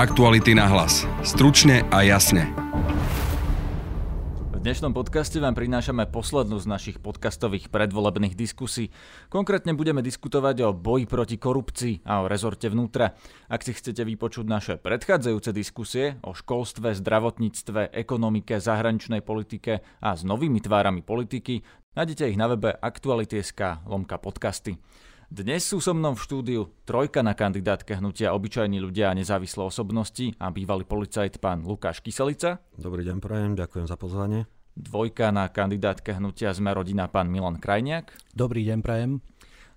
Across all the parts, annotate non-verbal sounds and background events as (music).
Aktuality na hlas. Stručne a jasne. V dnešnom podcaste vám prinášame poslednú z našich podcastových predvolebných diskusí. Konkrétne budeme diskutovať o boji proti korupcii a o rezorte vnútra. Ak si chcete vypočuť naše predchádzajúce diskusie o školstve, zdravotníctve, ekonomike, zahraničnej politike a s novými tvárami politiky, nájdete ich na webe aktuality.sk lomka podcasty. Dnes sú so mnou v štúdiu trojka na kandidátke hnutia Obyčajní ľudia a nezávislé osobnosti a bývalý policajt pán Lukáš Kyselica. Dobrý deň, prajem, ďakujem za pozvanie. Dvojka na kandidátke hnutia Sme rodina pán Milan Krajniak. Dobrý deň, prajem.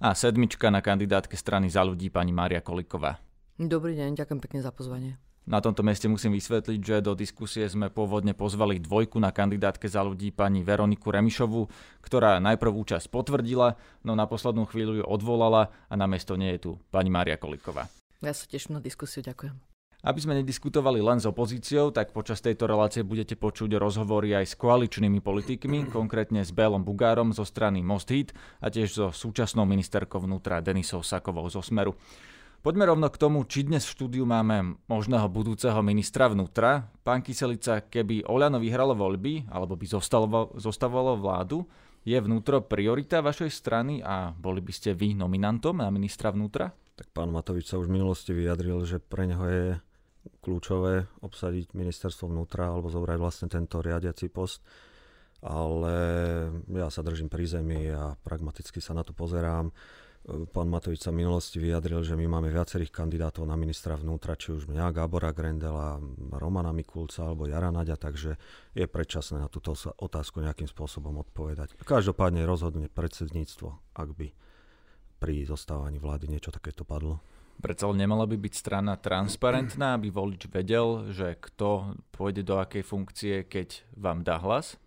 A sedmička na kandidátke strany za ľudí pani Mária Koliková. Dobrý deň, ďakujem pekne za pozvanie. Na tomto mieste musím vysvetliť, že do diskusie sme pôvodne pozvali dvojku na kandidátke za ľudí pani Veroniku Remišovu, ktorá najprv účasť potvrdila, no na poslednú chvíľu ju odvolala a na miesto nie je tu pani Mária Koliková. Ja sa teším na diskusiu, ďakujem. Aby sme nediskutovali len s opozíciou, tak počas tejto relácie budete počuť rozhovory aj s koaličnými politikmi, konkrétne s Bélom Bugárom zo strany Most Hit a tiež so súčasnou ministerkou vnútra Denisou Sakovou zo Smeru. Poďme rovno k tomu, či dnes v štúdiu máme možného budúceho ministra vnútra. Pán Kyselica, keby Oľano vyhralo voľby, alebo by zostalo, zostavovalo vládu, je vnútro priorita vašej strany a boli by ste vy nominantom na ministra vnútra? Tak pán Matovič sa už v minulosti vyjadril, že pre neho je kľúčové obsadiť ministerstvo vnútra alebo zobrať vlastne tento riadiaci post. Ale ja sa držím pri zemi a pragmaticky sa na to pozerám. Pán Matovič sa v minulosti vyjadril, že my máme viacerých kandidátov na ministra vnútra, či už mňa, Gábora Grendela, Romana Mikulca alebo Jara Naďa, takže je predčasné na túto otázku nejakým spôsobom odpovedať. Každopádne rozhodne predsedníctvo, ak by pri zostávaní vlády niečo takéto padlo. Predsa nemala by byť strana transparentná, aby volič vedel, že kto pôjde do akej funkcie, keď vám dá hlas?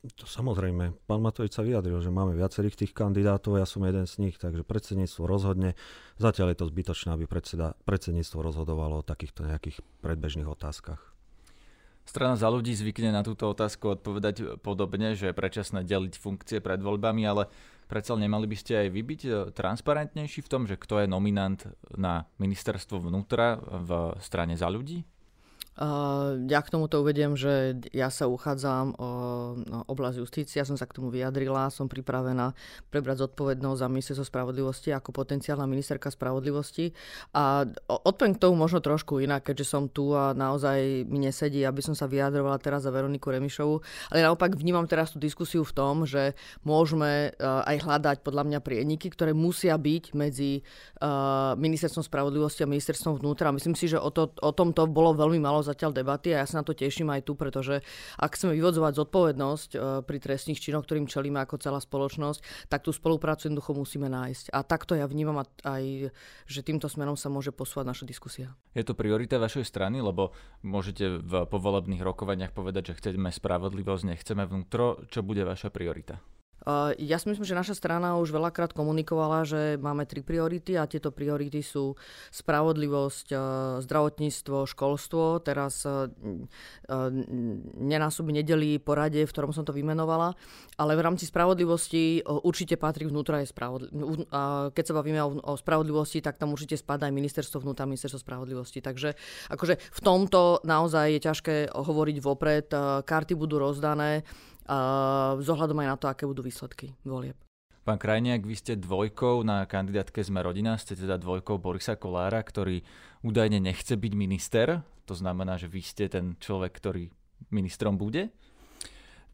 To samozrejme. Pán Matovič sa vyjadril, že máme viacerých tých kandidátov, ja som jeden z nich, takže predsedníctvo rozhodne. Zatiaľ je to zbytočné, aby predseda, predsedníctvo rozhodovalo o takýchto nejakých predbežných otázkach. Strana za ľudí zvykne na túto otázku odpovedať podobne, že je predčasné deliť funkcie pred voľbami, ale predsa nemali by ste aj vy byť e, transparentnejší v tom, že kto je nominant na ministerstvo vnútra v strane za ľudí? Ja k tomuto uvediem, že ja sa uchádzam o oblasť justície, som sa k tomu vyjadrila, som pripravená prebrať zodpovednosť za ministerstvo spravodlivosti ako potenciálna ministerka spravodlivosti. A odpoviem k tomu možno trošku inak, keďže som tu a naozaj mi nesedí, aby som sa vyjadrovala teraz za Veroniku Remišovu. Ale naopak vnímam teraz tú diskusiu v tom, že môžeme aj hľadať podľa mňa prieniky, ktoré musia byť medzi ministerstvom spravodlivosti a ministerstvom vnútra. Myslím si, že o, to, o tomto bolo veľmi malo zatiaľ debaty a ja sa na to teším aj tu, pretože ak chceme vyvodzovať zodpovednosť e, pri trestných činoch, ktorým čelíme ako celá spoločnosť, tak tú spoluprácu jednoducho musíme nájsť. A takto ja vnímam aj, že týmto smerom sa môže posúvať naša diskusia. Je to priorita vašej strany, lebo môžete v povolebných rokovaniach povedať, že chceme spravodlivosť, nechceme vnútro. Čo bude vaša priorita? Ja si myslím, že naša strana už veľakrát komunikovala, že máme tri priority a tieto priority sú spravodlivosť, e, zdravotníctvo, školstvo. Teraz e, e, nenásoby nedelí porade, v ktorom som to vymenovala, ale v rámci spravodlivosti určite patrí vnútra aj spravodlivosti. Keď sa bavíme o spravodlivosti, tak tam určite spadá aj ministerstvo vnútra, ministerstvo spravodlivosti. Takže akože v tomto naozaj je ťažké hovoriť vopred. Karty budú rozdané s ohľadom aj na to, aké budú výsledky volieb. Pán Krajniak, vy ste dvojkou na kandidátke Sme rodina, ste teda dvojkou Borisa Kolára, ktorý údajne nechce byť minister. To znamená, že vy ste ten človek, ktorý ministrom bude?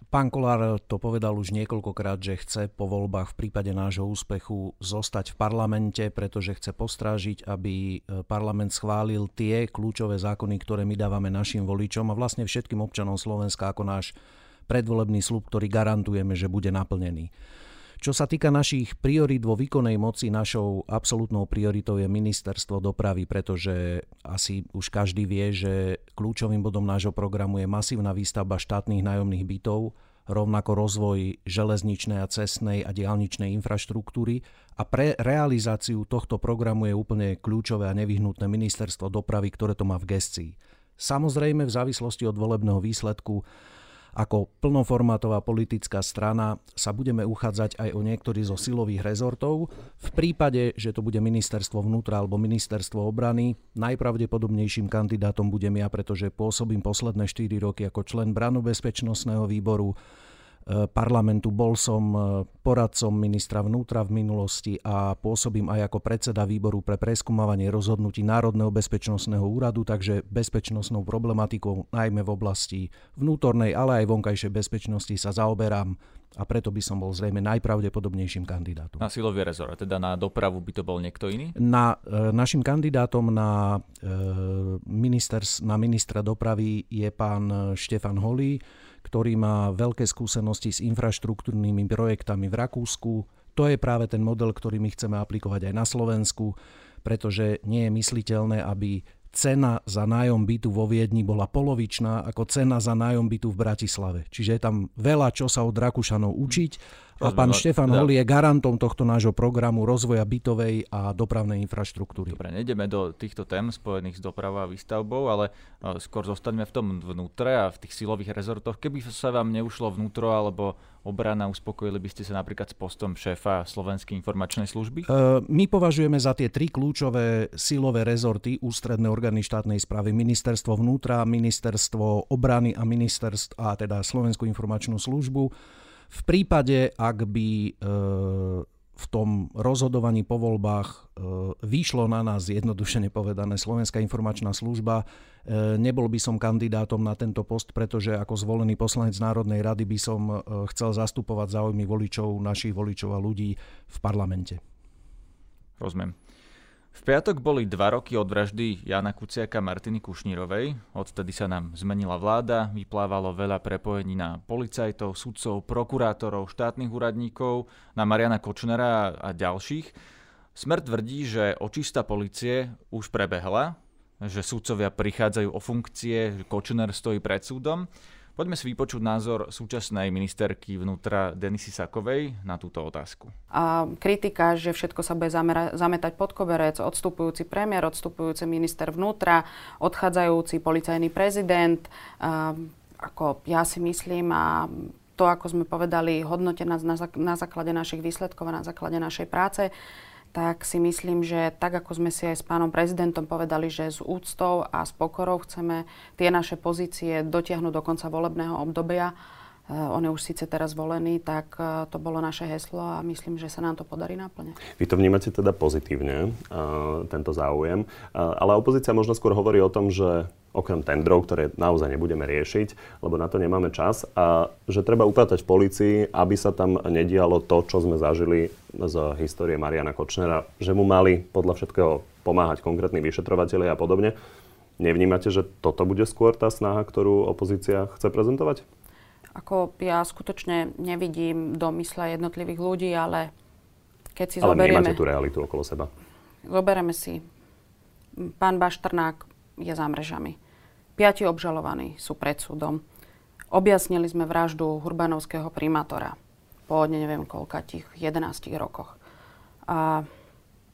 Pán Kolár to povedal už niekoľkokrát, že chce po voľbách v prípade nášho úspechu zostať v parlamente, pretože chce postrážiť, aby e, parlament schválil tie kľúčové zákony, ktoré my dávame našim voličom a vlastne všetkým občanom Slovenska ako náš predvolebný slub, ktorý garantujeme, že bude naplnený. Čo sa týka našich priorít vo výkonnej moci, našou absolútnou prioritou je ministerstvo dopravy, pretože asi už každý vie, že kľúčovým bodom nášho programu je masívna výstavba štátnych nájomných bytov, rovnako rozvoj železničnej a cestnej a diálničnej infraštruktúry a pre realizáciu tohto programu je úplne kľúčové a nevyhnutné ministerstvo dopravy, ktoré to má v gestii. Samozrejme v závislosti od volebného výsledku ako plnoformátová politická strana sa budeme uchádzať aj o niektorý zo silových rezortov. V prípade, že to bude ministerstvo vnútra alebo ministerstvo obrany, najpravdepodobnejším kandidátom budem ja, pretože pôsobím posledné 4 roky ako člen branu bezpečnostného výboru, parlamentu. Bol som eh, poradcom ministra vnútra v minulosti a pôsobím aj ako predseda výboru pre preskúmavanie rozhodnutí Národného bezpečnostného úradu, takže bezpečnostnou problematikou najmä v oblasti vnútornej, ale aj vonkajšej bezpečnosti sa zaoberám a preto by som bol zrejme najpravdepodobnejším kandidátom. Na silový rezort, teda na dopravu by to bol niekto iný? Na, e, našim kandidátom na, e, ministers, na ministra dopravy je pán Štefan Holý, ktorý má veľké skúsenosti s infraštruktúrnymi projektami v Rakúsku. To je práve ten model, ktorý my chceme aplikovať aj na Slovensku, pretože nie je mysliteľné, aby cena za nájom bytu vo Viedni bola polovičná ako cena za nájom bytu v Bratislave. Čiže je tam veľa čo sa od Rakúšanov učiť pán Štefan Hol je garantom tohto nášho programu rozvoja bytovej a dopravnej infraštruktúry. Dobre, nejdeme do týchto tém spojených s dopravou a výstavbou, ale e, skôr zostaneme v tom vnútre a v tých silových rezortoch. Keby sa vám neušlo vnútro alebo obrana, uspokojili by ste sa napríklad s postom šéfa Slovenskej informačnej služby? E, my považujeme za tie tri kľúčové silové rezorty ústredné orgány štátnej správy ministerstvo vnútra, ministerstvo obrany a ministerstvo a teda Slovenskú informačnú službu v prípade, ak by e, v tom rozhodovaní po voľbách e, vyšlo na nás, jednoduše povedané, Slovenská informačná služba, e, nebol by som kandidátom na tento post, pretože ako zvolený poslanec Národnej rady by som chcel zastupovať záujmy voličov, našich voličov a ľudí v parlamente. Rozumiem. V piatok boli dva roky od vraždy Jana Kuciaka Martiny Kušnírovej. Odtedy sa nám zmenila vláda, vyplávalo veľa prepojení na policajtov, sudcov, prokurátorov, štátnych úradníkov, na Mariana Kočnera a ďalších. Smer tvrdí, že očista policie už prebehla, že sudcovia prichádzajú o funkcie, že Kočner stojí pred súdom. Poďme si vypočuť názor súčasnej ministerky vnútra Denisy Sakovej na túto otázku. A kritika, že všetko sa bude zamera- zametať pod koberec, odstupujúci premiér, odstupujúci minister vnútra, odchádzajúci policajný prezident, a, ako ja si myslím a to, ako sme povedali, hodnote nás na, na základe našich výsledkov a na základe našej práce, tak si myslím, že tak ako sme si aj s pánom prezidentom povedali, že s úctou a s pokorou chceme tie naše pozície dotiahnuť do konca volebného obdobia, on je už síce teraz volený, tak eh, to bolo naše heslo a myslím, že sa nám to podarí naplne. Vy to vnímate teda pozitívne, uh, tento záujem, ale opozícia možno skôr hovorí o tom, že okrem tendrov, ktoré naozaj nebudeme riešiť, lebo na to nemáme čas, a že treba upratať v policii, aby sa tam nedialo to, čo sme zažili z histórie Mariana Kočnera, že mu mali podľa všetkého pomáhať konkrétni vyšetrovateľi a podobne. Nevnímate, že toto bude skôr tá snaha, ktorú opozícia chce prezentovať? Ako ja skutočne nevidím do mysle jednotlivých ľudí, ale keď si ale zoberieme... Ale tú realitu okolo seba. Zoberieme si. Pán Baštrnák je za mrežami. Piati obžalovaní sú pred súdom. Objasnili sme vraždu hurbanovského primátora po neviem koľka tých 11 rokoch. A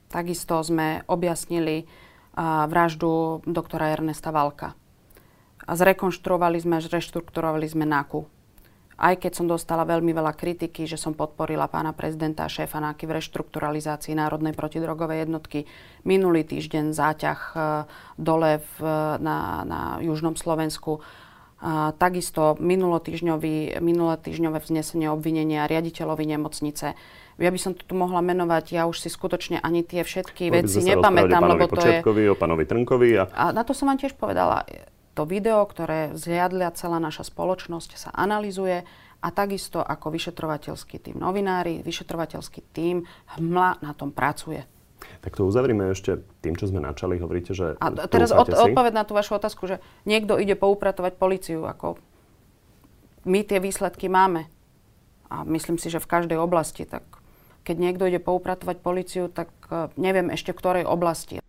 takisto sme objasnili a, vraždu doktora Ernesta Valka. A zrekonštruovali sme, zreštrukturovali sme NAKU, aj keď som dostala veľmi veľa kritiky, že som podporila pána prezidenta a šéfa NAKY v reštrukturalizácii Národnej protidrogovej jednotky. Minulý týždeň záťah e, dole v, na, na južnom Slovensku. A takisto minulotýžňové vznesenie obvinenia riaditeľovi nemocnice. Ja by som to tu mohla menovať, ja už si skutočne ani tie všetky veci nepamätám, lebo to je... o pánovi Trnkovi a... a... na to som vám tiež povedala to video, ktoré zliadlia celá naša spoločnosť, sa analizuje a takisto ako vyšetrovateľský tým novinári, vyšetrovateľský tým hmla na tom pracuje. Tak to uzavrime ešte tým, čo sme načali. Hovoríte, že... A teraz od, odpoved na tú vašu otázku, že niekto ide poupratovať policiu. Ako my tie výsledky máme. A myslím si, že v každej oblasti. Tak keď niekto ide poupratovať policiu, tak eh, neviem ešte v ktorej oblasti.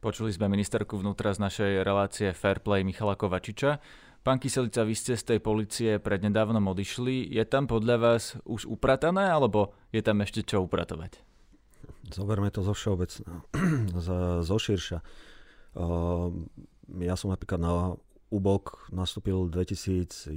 Počuli sme ministerku vnútra z našej relácie Fairplay Michala Kovačiča. Pán Kyselica, vy ste z tej policie prednedávnom odišli. Je tam podľa vás už upratané, alebo je tam ešte čo upratovať? Zoberme to zo všeobecná, (clears throat) zo širša. Ja som napríklad na UBOK nastúpil v 2011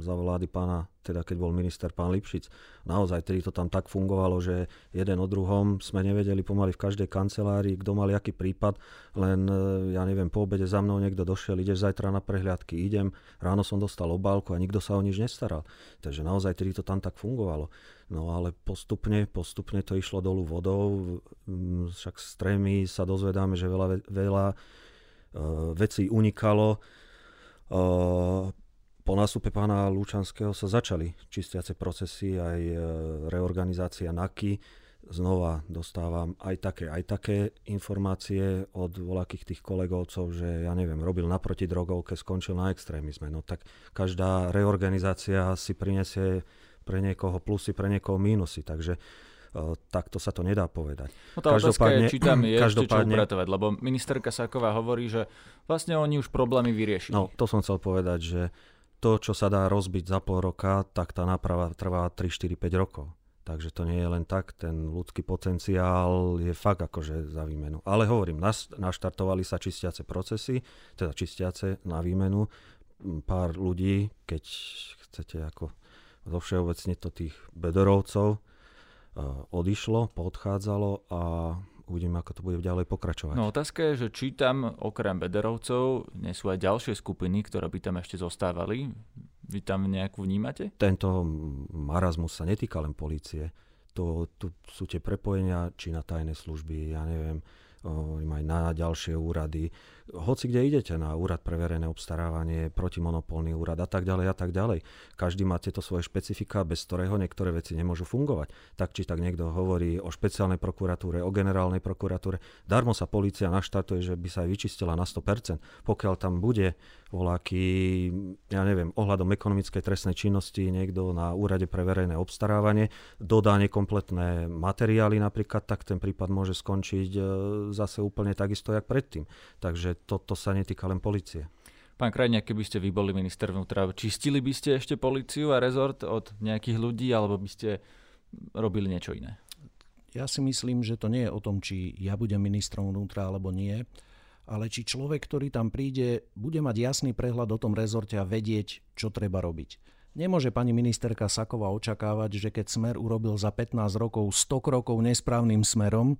za vlády pána, teda keď bol minister pán Lipšic. Naozaj, tedy to tam tak fungovalo, že jeden o druhom sme nevedeli pomaly v každej kancelárii, kto mal aký prípad, len e, ja neviem, po obede za mnou niekto došiel, ideš zajtra na prehliadky, idem, ráno som dostal obálku a nikto sa o nič nestaral. Takže naozaj, tedy to tam tak fungovalo. No ale postupne, postupne to išlo dolu vodou, však z trémy sa dozvedáme, že veľa, veľa Eh, veci unikalo. Eh, po nástupe pána Lučanského sa začali čistiace procesy, aj eh, reorganizácia NAKY. Znova dostávam aj také, aj také informácie od voľakých tých kolegovcov, že ja neviem, robil naproti drogovke, skončil na extrémizme. No tak každá reorganizácia si prinesie pre niekoho plusy, pre niekoho mínusy. Takže uh, takto sa to nedá povedať. No tá otázka je, či tam je (clears throat) ešte čo upratovať, lebo ministerka Sáková hovorí, že vlastne oni už problémy vyriešili. No, to som chcel povedať, že to, čo sa dá rozbiť za pol roka, tak tá náprava trvá 3, 4, 5 rokov. Takže to nie je len tak, ten ľudský potenciál je fakt akože za výmenu. Ale hovorím, naštartovali sa čistiace procesy, teda čistiace na výmenu. Pár ľudí, keď chcete ako zo všeobecne to tých bedorovcov, odišlo, poodchádzalo a uvidíme, ako to bude ďalej pokračovať. No otázka je, že či tam okrem Bederovcov nie sú aj ďalšie skupiny, ktoré by tam ešte zostávali. Vy tam nejakú vnímate? Tento marazmus sa netýka len policie. To, to sú tie prepojenia, či na tajné služby, ja neviem, aj na ďalšie úrady. Hoci kde idete, na úrad pre verejné obstarávanie, protimonopolný úrad a tak ďalej a tak ďalej. Každý má tieto svoje špecifika, bez ktorého niektoré veci nemôžu fungovať. Tak či tak niekto hovorí o špeciálnej prokuratúre, o generálnej prokuratúre. Darmo sa policia naštartuje, že by sa aj vyčistila na 100%. Pokiaľ tam bude voľaký, ja neviem, ohľadom ekonomickej trestnej činnosti niekto na úrade pre verejné obstarávanie dodá nekompletné materiály napríklad, tak ten prípad môže skončiť e, zase úplne takisto, jak predtým. Takže toto sa netýka len policie. Pán Krajňák, keby ste vy boli minister vnútra, čistili by ste ešte policiu a rezort od nejakých ľudí, alebo by ste robili niečo iné? Ja si myslím, že to nie je o tom, či ja budem ministrom vnútra alebo nie ale či človek, ktorý tam príde, bude mať jasný prehľad o tom rezorte a vedieť, čo treba robiť. Nemôže pani ministerka Saková očakávať, že keď Smer urobil za 15 rokov 100 krokov nesprávnym smerom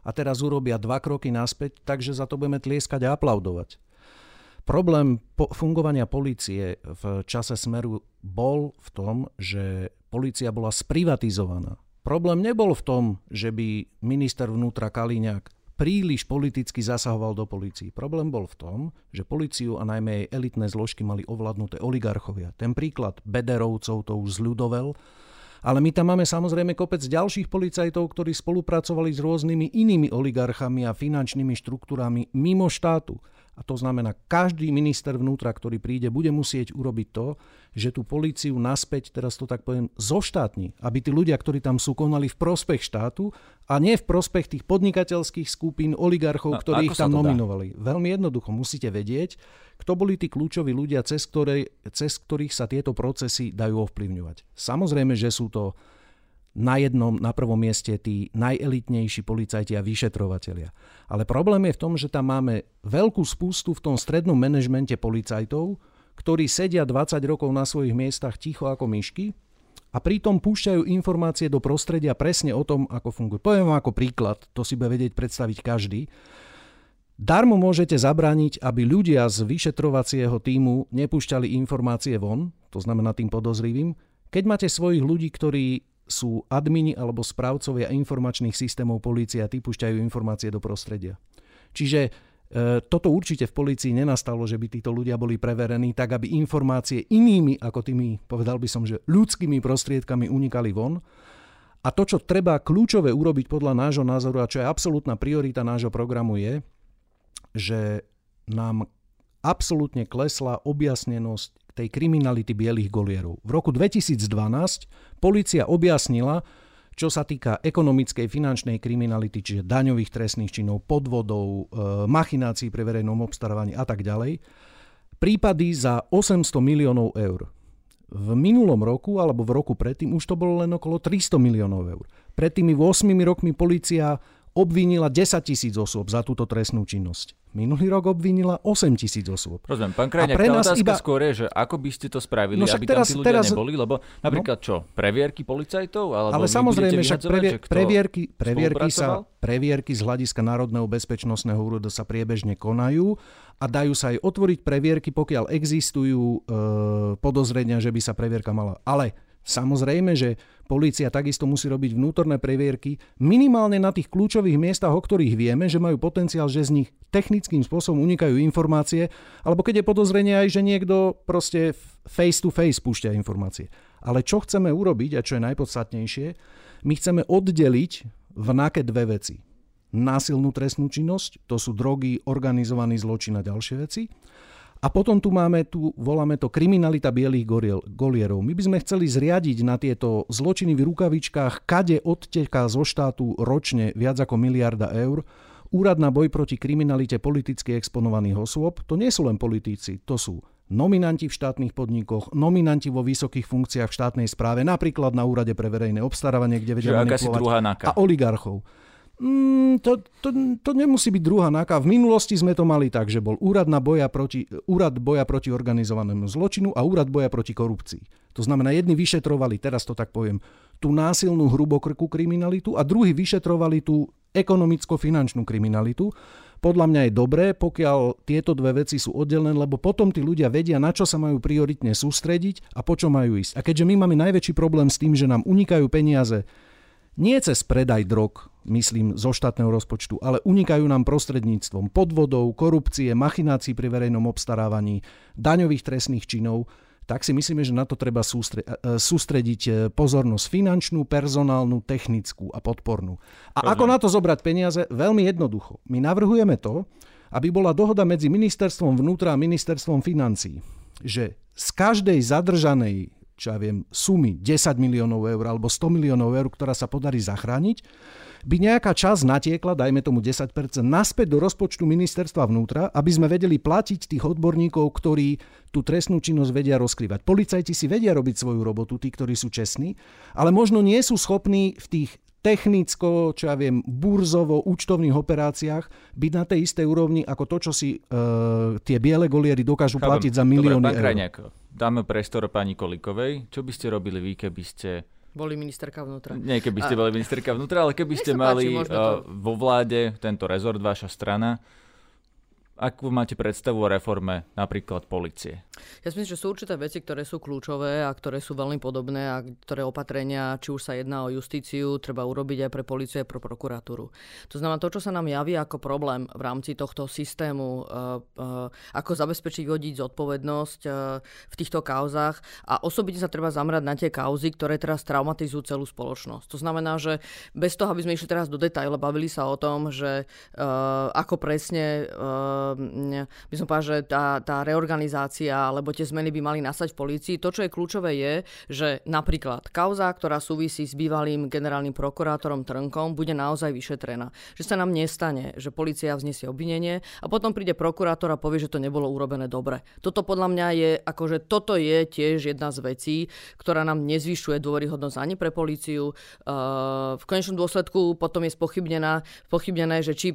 a teraz urobia dva kroky naspäť, takže za to budeme tlieskať a aplaudovať. Problém po- fungovania policie v čase Smeru bol v tom, že policia bola sprivatizovaná. Problém nebol v tom, že by minister vnútra Kaliňák príliš politicky zasahoval do polícií. Problém bol v tom, že policiu a najmä jej elitné zložky mali ovládnuté oligarchovia. Ten príklad Bederovcov to už zľudovel, ale my tam máme samozrejme kopec ďalších policajtov, ktorí spolupracovali s rôznymi inými oligarchami a finančnými štruktúrami mimo štátu. A to znamená, každý minister vnútra, ktorý príde, bude musieť urobiť to, že tú políciu naspäť, teraz to tak poviem, zoštátni. Aby tí ľudia, ktorí tam sú, konali v prospech štátu a nie v prospech tých podnikateľských skupín, oligarchov, no, ktorí ich tam nominovali. Dá? Veľmi jednoducho musíte vedieť, kto boli tí kľúčoví ľudia, cez, ktoré, cez ktorých sa tieto procesy dajú ovplyvňovať. Samozrejme, že sú to na jednom, na prvom mieste tí najelitnejší policajti a vyšetrovatelia. Ale problém je v tom, že tam máme veľkú spústu v tom strednom manažmente policajtov, ktorí sedia 20 rokov na svojich miestach ticho ako myšky a pritom púšťajú informácie do prostredia presne o tom, ako fungujú. Poviem vám ako príklad, to si bude vedieť predstaviť každý. Darmo môžete zabrániť, aby ľudia z vyšetrovacieho týmu nepúšťali informácie von, to znamená tým podozrivým, keď máte svojich ľudí, ktorí sú admini alebo správcovia informačných systémov polície a tí púšťajú informácie do prostredia. Čiže e, toto určite v polícii nenastalo, že by títo ľudia boli preverení tak, aby informácie inými ako tými, povedal by som, že ľudskými prostriedkami unikali von. A to, čo treba kľúčové urobiť podľa nášho názoru a čo je absolútna priorita nášho programu je, že nám absolútne klesla objasnenosť tej kriminality bielých golierov. V roku 2012 policia objasnila, čo sa týka ekonomickej finančnej kriminality, čiže daňových trestných činov, podvodov, e, machinácií pre verejnom obstarávaní a tak ďalej, prípady za 800 miliónov eur. V minulom roku alebo v roku predtým už to bolo len okolo 300 miliónov eur. Pred tými 8 rokmi policia obvinila 10 tisíc osôb za túto trestnú činnosť. Minulý rok obvinila 8 tisíc osôb. Rozumiem, pán Krajňák, tá otázka iba... skôr je, že ako by ste to spravili, no aby teraz, tam tí ľudia teraz... neboli, lebo napríklad no. čo, previerky policajtov? Alebo Ale samozrejme, však previer, previerky, previerky, sa, previerky z hľadiska Národného bezpečnostného úradu sa priebežne konajú a dajú sa aj otvoriť previerky, pokiaľ existujú e, podozrenia, že by sa previerka mala. Ale Samozrejme, že polícia takisto musí robiť vnútorné previerky minimálne na tých kľúčových miestach, o ktorých vieme, že majú potenciál, že z nich technickým spôsobom unikajú informácie, alebo keď je podozrenie aj, že niekto proste face to face púšťa informácie. Ale čo chceme urobiť a čo je najpodstatnejšie, my chceme oddeliť v NAKE dve veci. Násilnú trestnú činnosť, to sú drogy, organizovaný zločin a ďalšie veci a potom tu máme, tu voláme to kriminalita bielých goriel, golierov. My by sme chceli zriadiť na tieto zločiny v rukavičkách, kade odteká zo štátu ročne viac ako miliarda eur, Úrad na boj proti kriminalite politicky exponovaných osôb. To nie sú len politici, to sú nominanti v štátnych podnikoch, nominanti vo vysokých funkciách v štátnej správe, napríklad na úrade pre verejné obstarávanie, kde vedia manipulovať, a oligarchov. Mm, to, to, to nemusí byť druhá náka. V minulosti sme to mali tak, že bol úrad, na boja proti, úrad boja proti organizovanému zločinu a úrad boja proti korupcii. To znamená, jedni vyšetrovali, teraz to tak poviem, tú násilnú hrubokrkú kriminalitu a druhí vyšetrovali tú ekonomicko-finančnú kriminalitu. Podľa mňa je dobré, pokiaľ tieto dve veci sú oddelené, lebo potom tí ľudia vedia, na čo sa majú prioritne sústrediť a po čo majú ísť. A keďže my máme najväčší problém s tým, že nám unikajú peniaze nie cez predaj drog, myslím, zo štátneho rozpočtu, ale unikajú nám prostredníctvom podvodov, korupcie, machinácií pri verejnom obstarávaní, daňových trestných činov, tak si myslíme, že na to treba sústre- e, sústrediť e, pozornosť finančnú, personálnu, technickú a podpornú. A Rozumiem. ako na to zobrať peniaze? Veľmi jednoducho. My navrhujeme to, aby bola dohoda medzi ministerstvom vnútra a ministerstvom financí, že z každej zadržanej čo ja viem, sumy 10 miliónov eur alebo 100 miliónov eur, ktorá sa podarí zachrániť, by nejaká časť natiekla, dajme tomu 10%, naspäť do rozpočtu ministerstva vnútra, aby sme vedeli platiť tých odborníkov, ktorí tú trestnú činnosť vedia rozkrývať. Policajti si vedia robiť svoju robotu, tí, ktorí sú čestní, ale možno nie sú schopní v tých technicko, čo ja viem, burzovo, účtovných operáciách byť na tej istej úrovni ako to, čo si uh, tie biele goliery dokážu Chápem. platiť za milióny Dobre, pán eur. dáme priestor pani Kolikovej. Čo by ste robili vy, keby ste boli ministerka vnútra. Nie, keby ste a... boli ministerka vnútra, ale keby ste mali páči, uh, vo vláde tento rezort, vaša strana, Akú máte predstavu o reforme napríklad policie? Ja si myslím, že sú určité veci, ktoré sú kľúčové a ktoré sú veľmi podobné a ktoré opatrenia, či už sa jedná o justíciu, treba urobiť aj pre policiu, pre prokuratúru. To znamená, to, čo sa nám javí ako problém v rámci tohto systému, uh, uh, ako zabezpečiť vodiť zodpovednosť uh, v týchto kauzách a osobitne sa treba zamerať na tie kauzy, ktoré teraz traumatizujú celú spoločnosť. To znamená, že bez toho, aby sme išli teraz do detailu, bavili sa o tom, že ako presne by som povedal, že tá, tá reorganizácia alebo tie zmeny by mali nastať v polícii. To, čo je kľúčové, je, že napríklad kauza, ktorá súvisí s bývalým generálnym prokurátorom Trnkom, bude naozaj vyšetrená. Že sa nám nestane, že policia vznesie obvinenie a potom príde prokurátor a povie, že to nebolo urobené dobre. Toto podľa mňa je, akože toto je tiež jedna z vecí, ktorá nám nezvyšuje dôveryhodnosť ani pre políciu. Ehm, v konečnom dôsledku potom je spochybnená, spochybnené, že či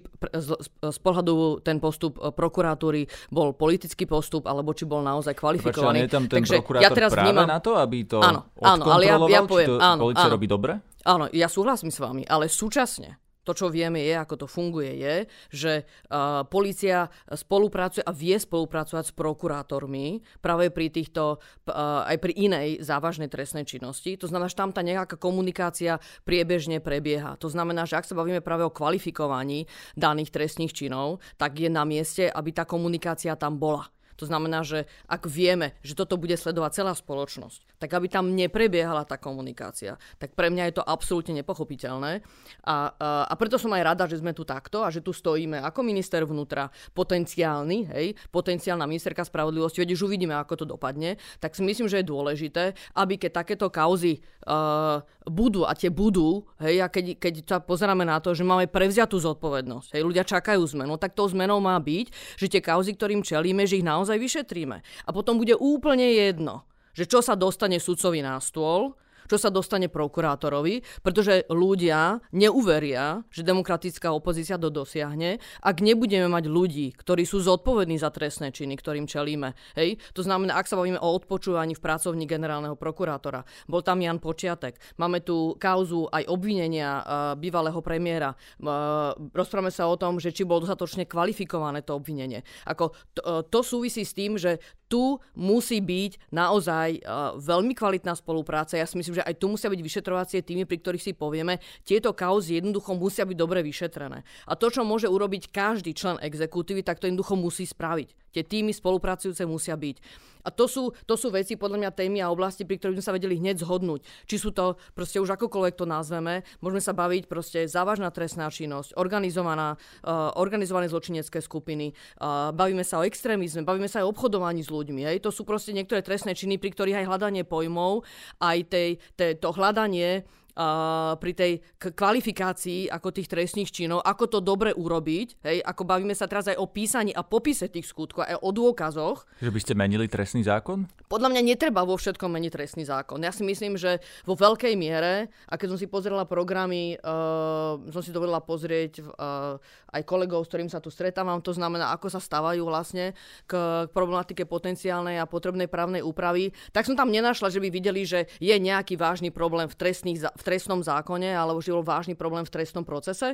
z pohľadu ten postup prokuratúry bol politický postup, alebo či bol naozaj kvalifikovaný. Prečo, je tam ten Takže prokurátor ja teraz práve vnímam... na to, aby to áno, áno, ale ja, ja poviem, či to áno, policia áno, robí dobre? Áno, ja súhlasím s vami, ale súčasne to, čo vieme je, ako to funguje, je, že uh, policia spolupracuje a vie spolupracovať s prokurátormi práve pri týchto, uh, aj pri inej závažnej trestnej činnosti. To znamená, že tam tá nejaká komunikácia priebežne prebieha. To znamená, že ak sa bavíme práve o kvalifikovaní daných trestných činov, tak je na mieste, aby tá komunikácia tam bola. To znamená, že ak vieme, že toto bude sledovať celá spoločnosť, tak aby tam neprebiehala tá komunikácia, tak pre mňa je to absolútne nepochopiteľné. A, a, a preto som aj rada, že sme tu takto a že tu stojíme ako minister vnútra, potenciálny, hej, potenciálna ministerka spravodlivosti, veď už uvidíme, ako to dopadne, tak si myslím, že je dôležité, aby keď takéto kauzy uh, budú a tie budú, hej, a keď, keď sa pozeráme na to, že máme prevziatú zodpovednosť, hej, ľudia čakajú zmenu, tak tou zmenou má byť, že tie kauzy, ktorým čelíme, že ich naozaj vyšetríme. A potom bude úplne jedno, že čo sa dostane sudcovi na stôl, čo sa dostane prokurátorovi, pretože ľudia neuveria, že demokratická opozícia to dosiahne, ak nebudeme mať ľudí, ktorí sú zodpovední za trestné činy, ktorým čelíme. Hej? To znamená, ak sa bavíme o odpočúvaní v pracovní generálneho prokurátora, bol tam Jan Počiatek, máme tu kauzu aj obvinenia uh, bývalého premiéra, uh, rozprávame sa o tom, že či bolo dostatočne kvalifikované to obvinenie. Ako to, uh, to súvisí s tým, že tu musí byť naozaj uh, veľmi kvalitná spolupráca. Ja si myslím, že aj tu musia byť vyšetrovacie týmy, pri ktorých si povieme, tieto kauzy jednoducho musia byť dobre vyšetrené. A to, čo môže urobiť každý člen exekutívy, tak to jednoducho musí spraviť. Tie týmy spolupracujúce musia byť. A to sú, to sú veci, podľa mňa, témy a oblasti, pri ktorých sme sa vedeli hneď zhodnúť. Či sú to proste už akokoľvek to nazveme, môžeme sa baviť proste závažná trestná činnosť, organizovaná, uh, organizované zločinecké skupiny, uh, bavíme sa o extrémizme, bavíme sa aj o obchodovaní s ľuďmi. Hej. To sú proste niektoré trestné činy, pri ktorých aj hľadanie pojmov, aj tej, tej, to hľadanie uh, pri tej kvalifikácii ako tých trestných činov, ako to dobre urobiť, hej, ako bavíme sa teraz aj o písaní a popise tých skutkov, aj o dôkazoch. Že by ste menili trestný zákon? Podľa mňa netreba vo všetkom meniť trestný zákon. Ja si myslím, že vo veľkej miere, a keď som si pozrela programy, uh, som si dovedla pozrieť uh, aj kolegov, s ktorým sa tu stretávam, to znamená, ako sa stávajú vlastne k, k problematike potenciálnej a potrebnej právnej úpravy, tak som tam nenašla, že by videli, že je nejaký vážny problém v, trestných, v trestnom zákone alebo že bol vážny problém v trestnom procese.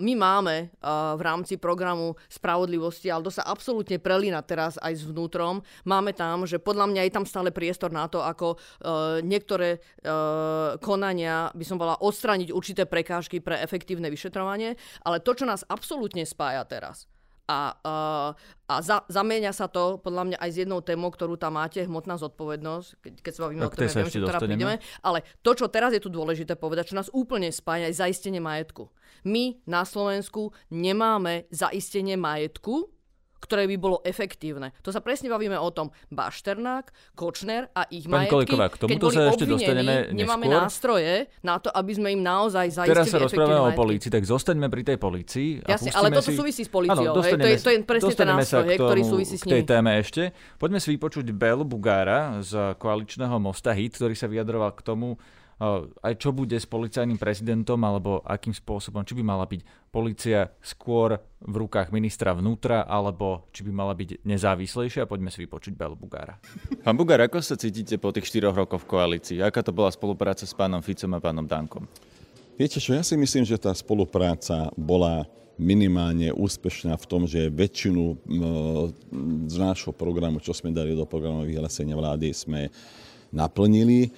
My máme v rámci programu spravodlivosti, ale to sa absolútne prelína teraz aj s vnútrom. Máme tam, že podľa mňa je tam stále priestor na to, ako niektoré konania by som bola odstrániť určité prekážky pre efektívne vyšetrovanie, ale to, čo nás absolútne spája teraz, a, uh, a za, zamieňa sa to podľa mňa aj s jednou témou, ktorú tam máte, hmotná zodpovednosť, keď, keď sa bavíme o téme, ešte ktorá prídeme. Ale to, čo teraz je tu dôležité povedať, čo nás úplne spája, je zaistenie majetku. My na Slovensku nemáme zaistenie majetku, ktoré by bolo efektívne. To sa presne bavíme o tom. Bašternák, Kočner a ich Pani majetky, Koliková, k tomuto keď sa ešte dostaneme nemáme nástroje na to, aby sme im naozaj zaistili Teraz sa rozprávame o polícii, tak zostaňme pri tej polícii. Jasne, ale toto si... súvisí s políciou. Áno, hej, to, je, to je presne ten nástroj, hej, ktorý súvisí s nimi. K tej téme ešte. Poďme si vypočuť Belu Bugára z koaličného Mosta HIT, ktorý sa vyjadroval k tomu, aj čo bude s policajným prezidentom, alebo akým spôsobom, či by mala byť policia skôr v rukách ministra vnútra, alebo či by mala byť nezávislejšia. Poďme si vypočuť Bel Bugára. Pán Bugár, ako sa cítite po tých 4 rokoch v koalícii? Aká to bola spolupráca s pánom Ficom a pánom Dankom? Viete čo, ja si myslím, že tá spolupráca bola minimálne úspešná v tom, že väčšinu z nášho programu, čo sme dali do programu vyhlásenia vlády, sme naplnili.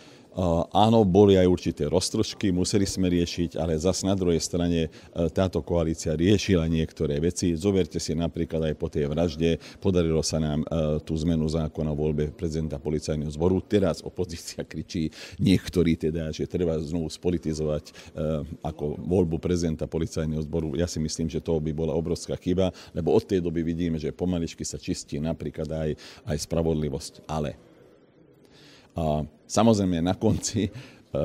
Áno, boli aj určité roztržky, museli sme riešiť, ale zase na druhej strane e, táto koalícia riešila niektoré veci. Zoberte si napríklad aj po tej vražde, podarilo sa nám e, tú zmenu zákona o voľbe prezidenta policajného zboru. Teraz opozícia kričí niektorí teda, že treba znovu spolitizovať e, ako voľbu prezidenta policajného zboru. Ja si myslím, že to by bola obrovská chyba, lebo od tej doby vidíme, že pomaličky sa čistí napríklad aj, aj spravodlivosť. Ale a samozrejme na konci (laughs) e,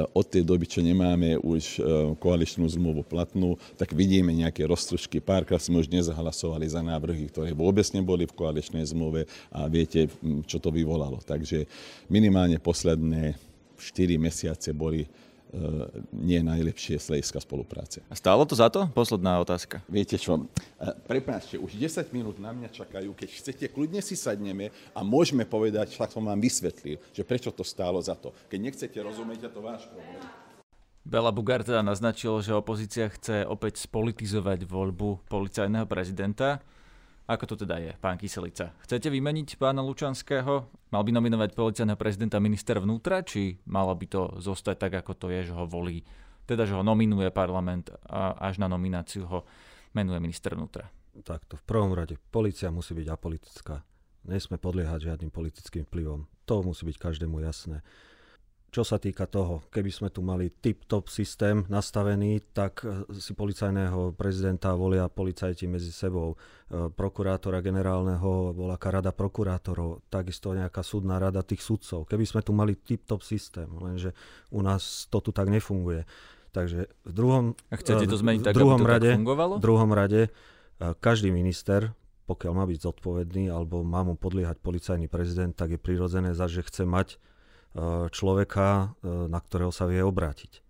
od tej doby, čo nemáme už e, koaličnú zmluvu platnú, tak vidíme nejaké roztržky. Párkrát sme už nezahlasovali za návrhy, ktoré vôbec neboli v koaličnej zmluve a viete, čo to vyvolalo. Takže minimálne posledné 4 mesiace boli nie najlepšie z hľadiska spolupráce. A stálo to za to? Posledná otázka. Viete čo, e, prepáčte, už 10 minút na mňa čakajú, keď chcete, kľudne si sadneme a môžeme povedať, však som vám vysvetlil, že prečo to stálo za to. Keď nechcete rozumieť, je to váš problém. Bela Bugár teda naznačil, že opozícia chce opäť spolitizovať voľbu policajného prezidenta. Ako to teda je, pán Kyselica? Chcete vymeniť pána Lučanského? Mal by nominovať policajného prezidenta minister vnútra, či malo by to zostať tak, ako to je, že ho volí, teda že ho nominuje parlament a až na nomináciu ho menuje minister vnútra? Takto, v prvom rade, policia musí byť apolitická. Nesme podliehať žiadnym politickým vplyvom. To musí byť každému jasné. Čo sa týka toho, keby sme tu mali tip-top systém nastavený, tak eh, si policajného prezidenta volia policajti medzi sebou. Eh, prokurátora generálneho volá rada prokurátorov, takisto nejaká súdna rada tých sudcov. Keby sme tu mali tip-top systém, lenže u nás to tu tak nefunguje. Takže v druhom, A chcete to zmeniť tak, druhom aby to rade, tak fungovalo? V druhom rade každý minister, pokiaľ má byť zodpovedný alebo má mu podliehať policajný prezident, tak je prirodzené za, že chce mať človeka, na ktorého sa vie obrátiť.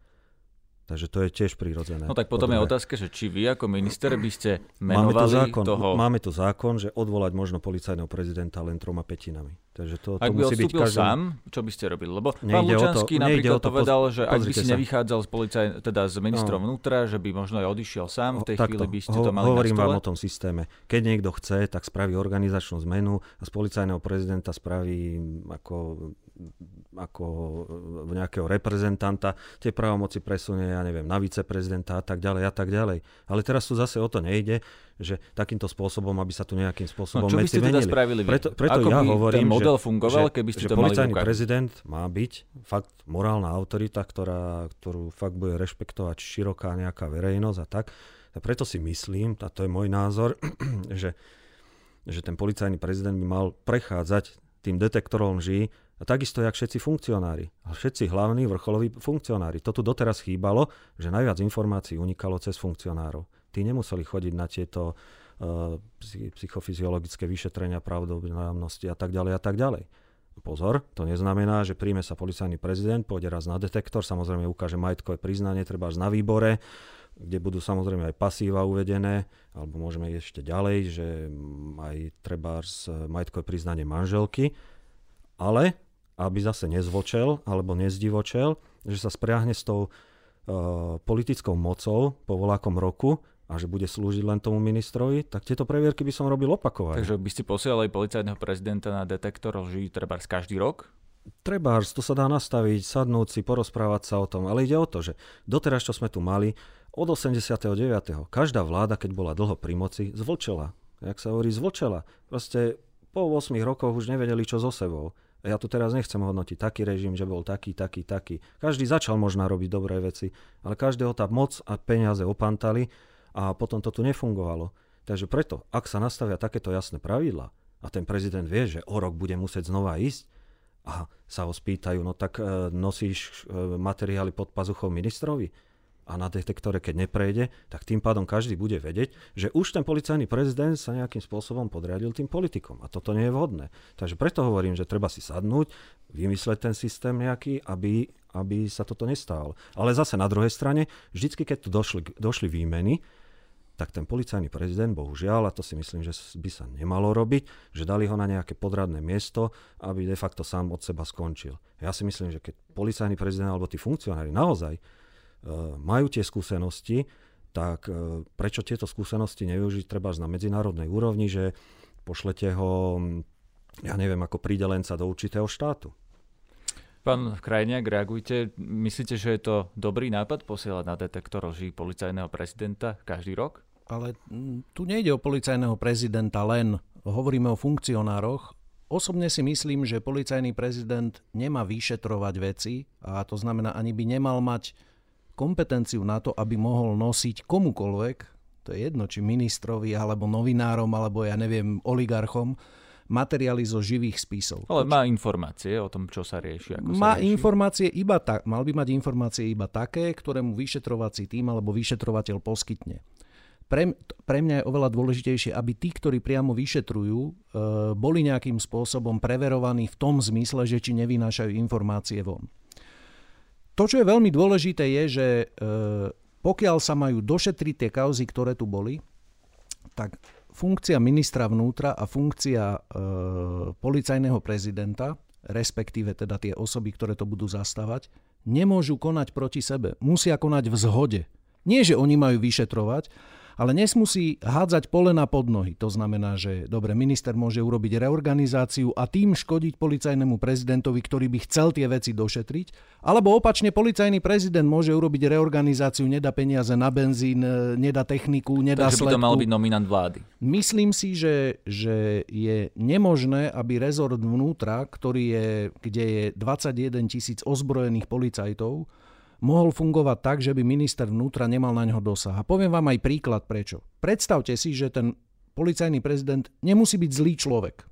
Takže to je tiež prirodzené. No tak potom je otázka, že či vy ako minister by ste menovali máme tu zákon, toho... Máme tu zákon, že odvolať možno policajného prezidenta len troma petinami. Takže to, ak to by musí byť každý... sám, čo by ste robili? Lebo pán Lučanský napríklad to, povedal, že ak by si sa. nevychádzal z, policaj... teda z ministrom no. vnútra, že by možno aj odišiel sám, v tej Takto, chvíli by ste to mali Hovorím vám o tom systéme. Keď niekto chce, tak spraví organizačnú zmenu a z policajného prezidenta spraví ako ako nejakého reprezentanta, tie právomoci presunie, ja neviem, na viceprezidenta a tak ďalej a tak ďalej. Ale teraz tu zase o to nejde, že takýmto spôsobom, aby sa tu nejakým spôsobom no, čo by ste teda spravili vy? Preto, preto Ako ja by hovorím, ten model že, fungoval, že, keby ste že to policajný mali prezident má byť fakt morálna autorita, ktorá, ktorú fakt bude rešpektovať široká nejaká verejnosť a tak. A preto si myslím, a to je môj názor, (clears throat) že, že ten policajný prezident by mal prechádzať tým detektorom lží takisto, jak všetci funkcionári. A všetci hlavní vrcholoví funkcionári. To tu doteraz chýbalo, že najviac informácií unikalo cez funkcionárov. Tí nemuseli chodiť na tieto uh, psychofyziologické vyšetrenia pravdobnosti a tak ďalej a tak ďalej. Pozor, to neznamená, že príjme sa policajný prezident, pôjde raz na detektor, samozrejme ukáže majetkové priznanie, treba až na výbore, kde budú samozrejme aj pasíva uvedené, alebo môžeme ešte ďalej, že aj treba majetkové priznanie manželky, ale aby zase nezvočel alebo nezdivočel, že sa spriahne s tou uh, politickou mocou po volákom roku a že bude slúžiť len tomu ministrovi, tak tieto previerky by som robil opakovať. Takže by ste posielali policajného prezidenta na detektor lží treba každý rok? Trebárs, to sa dá nastaviť, sadnúť si, porozprávať sa o tom, ale ide o to, že doteraz, čo sme tu mali, od 89. každá vláda, keď bola dlho pri moci, zvlčela. Jak sa hovorí, zvlčela. Proste po 8 rokoch už nevedeli, čo so sebou. Ja tu teraz nechcem hodnotiť taký režim, že bol taký, taký, taký. Každý začal možno robiť dobré veci, ale každého tá moc a peniaze opantali a potom to tu nefungovalo. Takže preto, ak sa nastavia takéto jasné pravidla a ten prezident vie, že o rok bude musieť znova ísť a sa ho spýtajú, no tak e, nosíš e, materiály pod pazuchou ministrovi? A na detektore, keď neprejde, tak tým pádom každý bude vedieť, že už ten policajný prezident sa nejakým spôsobom podriadil tým politikom. A toto nie je vhodné. Takže preto hovorím, že treba si sadnúť, vymysleť ten systém nejaký, aby, aby sa toto nestalo. Ale zase na druhej strane, vždycky, keď tu došli, došli výmeny, tak ten policajný prezident, bohužiaľ, a to si myslím, že by sa nemalo robiť, že dali ho na nejaké podradné miesto, aby de facto sám od seba skončil. Ja si myslím, že keď policajný prezident alebo tí funkcionári naozaj majú tie skúsenosti, tak eh, prečo tieto skúsenosti nevyužiť treba na medzinárodnej úrovni, že pošlete ho, ja neviem, ako prídelenca do určitého štátu. Pán Krajniak, reagujte. Myslíte, že je to dobrý nápad posielať na detektor lží policajného prezidenta každý rok? Ale tu nejde o policajného prezidenta len. Hovoríme o funkcionároch. Osobne si myslím, že policajný prezident nemá vyšetrovať veci a to znamená, ani by nemal mať kompetenciu na to, aby mohol nosiť komukoľvek, to je jedno, či ministrovi, alebo novinárom, alebo ja neviem, oligarchom, materiály zo živých spisov. Ale má informácie o tom, čo sa rieši. Ako má sa rieši. informácie iba tak, mal by mať informácie iba také, ktoré mu vyšetrovací tým alebo vyšetrovateľ poskytne. Pre, pre mňa je oveľa dôležitejšie, aby tí, ktorí priamo vyšetrujú, e, boli nejakým spôsobom preverovaní v tom zmysle, že či nevynášajú informácie von. To, čo je veľmi dôležité, je, že e, pokiaľ sa majú došetriť tie kauzy, ktoré tu boli, tak funkcia ministra vnútra a funkcia e, policajného prezidenta, respektíve teda tie osoby, ktoré to budú zastávať, nemôžu konať proti sebe. Musia konať v zhode. Nie, že oni majú vyšetrovať, ale nesmusí hádzať polena pod nohy. To znamená, že dobre, minister môže urobiť reorganizáciu a tým škodiť policajnému prezidentovi, ktorý by chcel tie veci došetriť. Alebo opačne, policajný prezident môže urobiť reorganizáciu, nedá peniaze na benzín, e, nedá techniku, nedá Takže by to mal byť nominant vlády. Myslím si, že, že je nemožné, aby rezort vnútra, ktorý je, kde je 21 tisíc ozbrojených policajtov, mohol fungovať tak, že by minister vnútra nemal na ňo dosah. A poviem vám aj príklad prečo. Predstavte si, že ten policajný prezident nemusí byť zlý človek.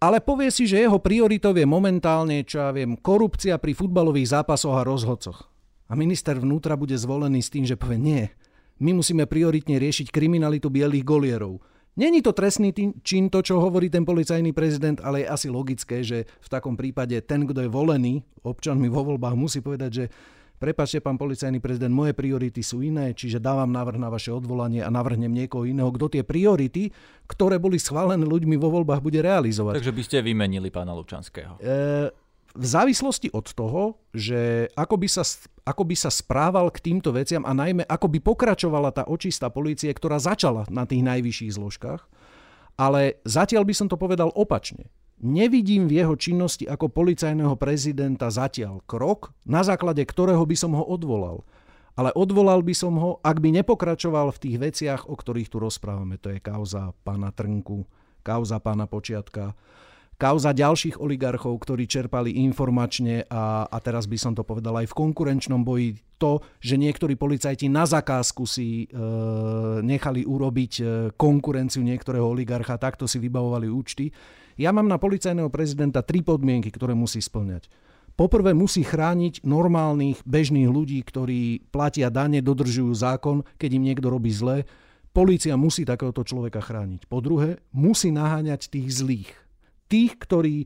Ale povie si, že jeho prioritou je momentálne, čo ja viem, korupcia pri futbalových zápasoch a rozhodcoch. A minister vnútra bude zvolený s tým, že povie nie. My musíme prioritne riešiť kriminalitu bielých golierov. Není to trestný čin, to, čo hovorí ten policajný prezident, ale je asi logické, že v takom prípade ten, kto je volený občanmi vo voľbách, musí povedať, že prepačte, pán policajný prezident, moje priority sú iné, čiže dávam návrh na vaše odvolanie a navrhnem niekoho iného, kto tie priority, ktoré boli schválené ľuďmi vo voľbách, bude realizovať. Takže by ste vymenili pána Lučanského. E, v závislosti od toho, že ako by, sa, ako by sa správal k týmto veciam a najmä ako by pokračovala tá očistá polície, ktorá začala na tých najvyšších zložkách, ale zatiaľ by som to povedal opačne. Nevidím v jeho činnosti ako policajného prezidenta zatiaľ krok, na základe ktorého by som ho odvolal. Ale odvolal by som ho, ak by nepokračoval v tých veciach, o ktorých tu rozprávame. To je kauza pána Trnku, kauza pána Počiatka, kauza ďalších oligarchov, ktorí čerpali informačne a, a teraz by som to povedal aj v konkurenčnom boji to, že niektorí policajti na zakázku si e, nechali urobiť e, konkurenciu niektorého oligarcha, takto si vybavovali účty. Ja mám na policajného prezidenta tri podmienky, ktoré musí splňať. Poprvé musí chrániť normálnych, bežných ľudí, ktorí platia dane, dodržujú zákon, keď im niekto robí zle. Polícia musí takéhoto človeka chrániť. Po druhé, musí naháňať tých zlých tých, ktorí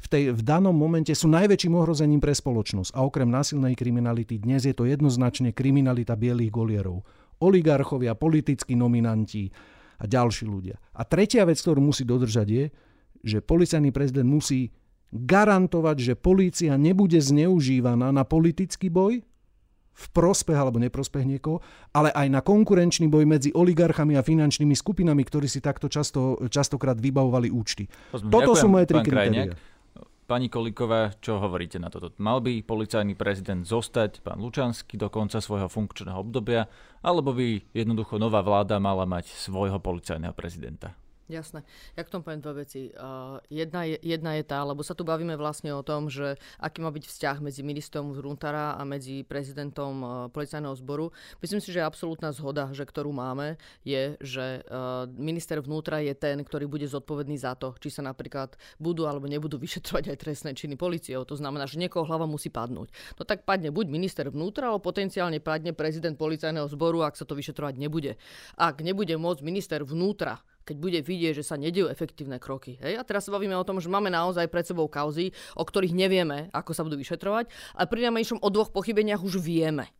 v, tej, v danom momente sú najväčším ohrozením pre spoločnosť. A okrem násilnej kriminality dnes je to jednoznačne kriminalita bielých golierov. Oligarchovia, politickí nominanti a ďalší ľudia. A tretia vec, ktorú musí dodržať je, že policajný prezident musí garantovať, že polícia nebude zneužívaná na politický boj, v prospech alebo neprospech niekoho, ale aj na konkurenčný boj medzi oligarchami a finančnými skupinami, ktorí si takto často, častokrát vybavovali účty. Pozme, Toto ďakujem, sú moje tri kritéria. Pani Kolíková, čo hovoríte na toto? Mal by policajný prezident zostať, pán Lučanský, do konca svojho funkčného obdobia, alebo by jednoducho nová vláda mala mať svojho policajného prezidenta? Jasné. Ja k tomu poviem dve veci. Uh, jedna, je, jedna je tá, lebo sa tu bavíme vlastne o tom, že aký má byť vzťah medzi ministrom vnútra a medzi prezidentom uh, policajného zboru. Myslím si, že absolútna zhoda, že ktorú máme, je, že uh, minister vnútra je ten, ktorý bude zodpovedný za to, či sa napríklad budú alebo nebudú vyšetrovať aj trestné činy policiou. To znamená, že niekoho hlava musí padnúť. No tak padne buď minister vnútra, alebo potenciálne padne prezident policajného zboru, ak sa to vyšetrovať nebude. Ak nebude môcť minister vnútra keď bude vidieť, že sa nedejú efektívne kroky. Hej? A teraz sa bavíme o tom, že máme naozaj pred sebou kauzy, o ktorých nevieme, ako sa budú vyšetrovať, ale pri najmenšom o dvoch pochybeniach už vieme.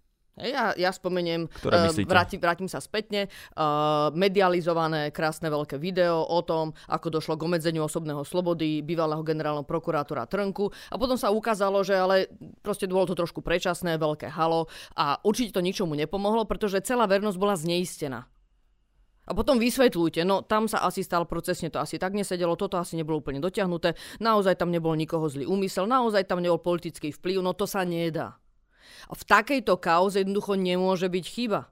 Hej, ja, ja spomeniem, uh, vrátim, vrátim sa spätne, uh, medializované krásne veľké video o tom, ako došlo k obmedzeniu osobného slobody bývalého generálneho prokurátora Trnku a potom sa ukázalo, že ale proste bolo to trošku predčasné, veľké halo a určite to ničomu nepomohlo, pretože celá vernosť bola zneistená. A potom vysvetľujte, no tam sa asi stal procesne, to asi tak nesedelo, toto asi nebolo úplne dotiahnuté, naozaj tam nebol nikoho zlý úmysel, naozaj tam nebol politický vplyv, no to sa nedá. A v takejto kauze jednoducho nemôže byť chyba.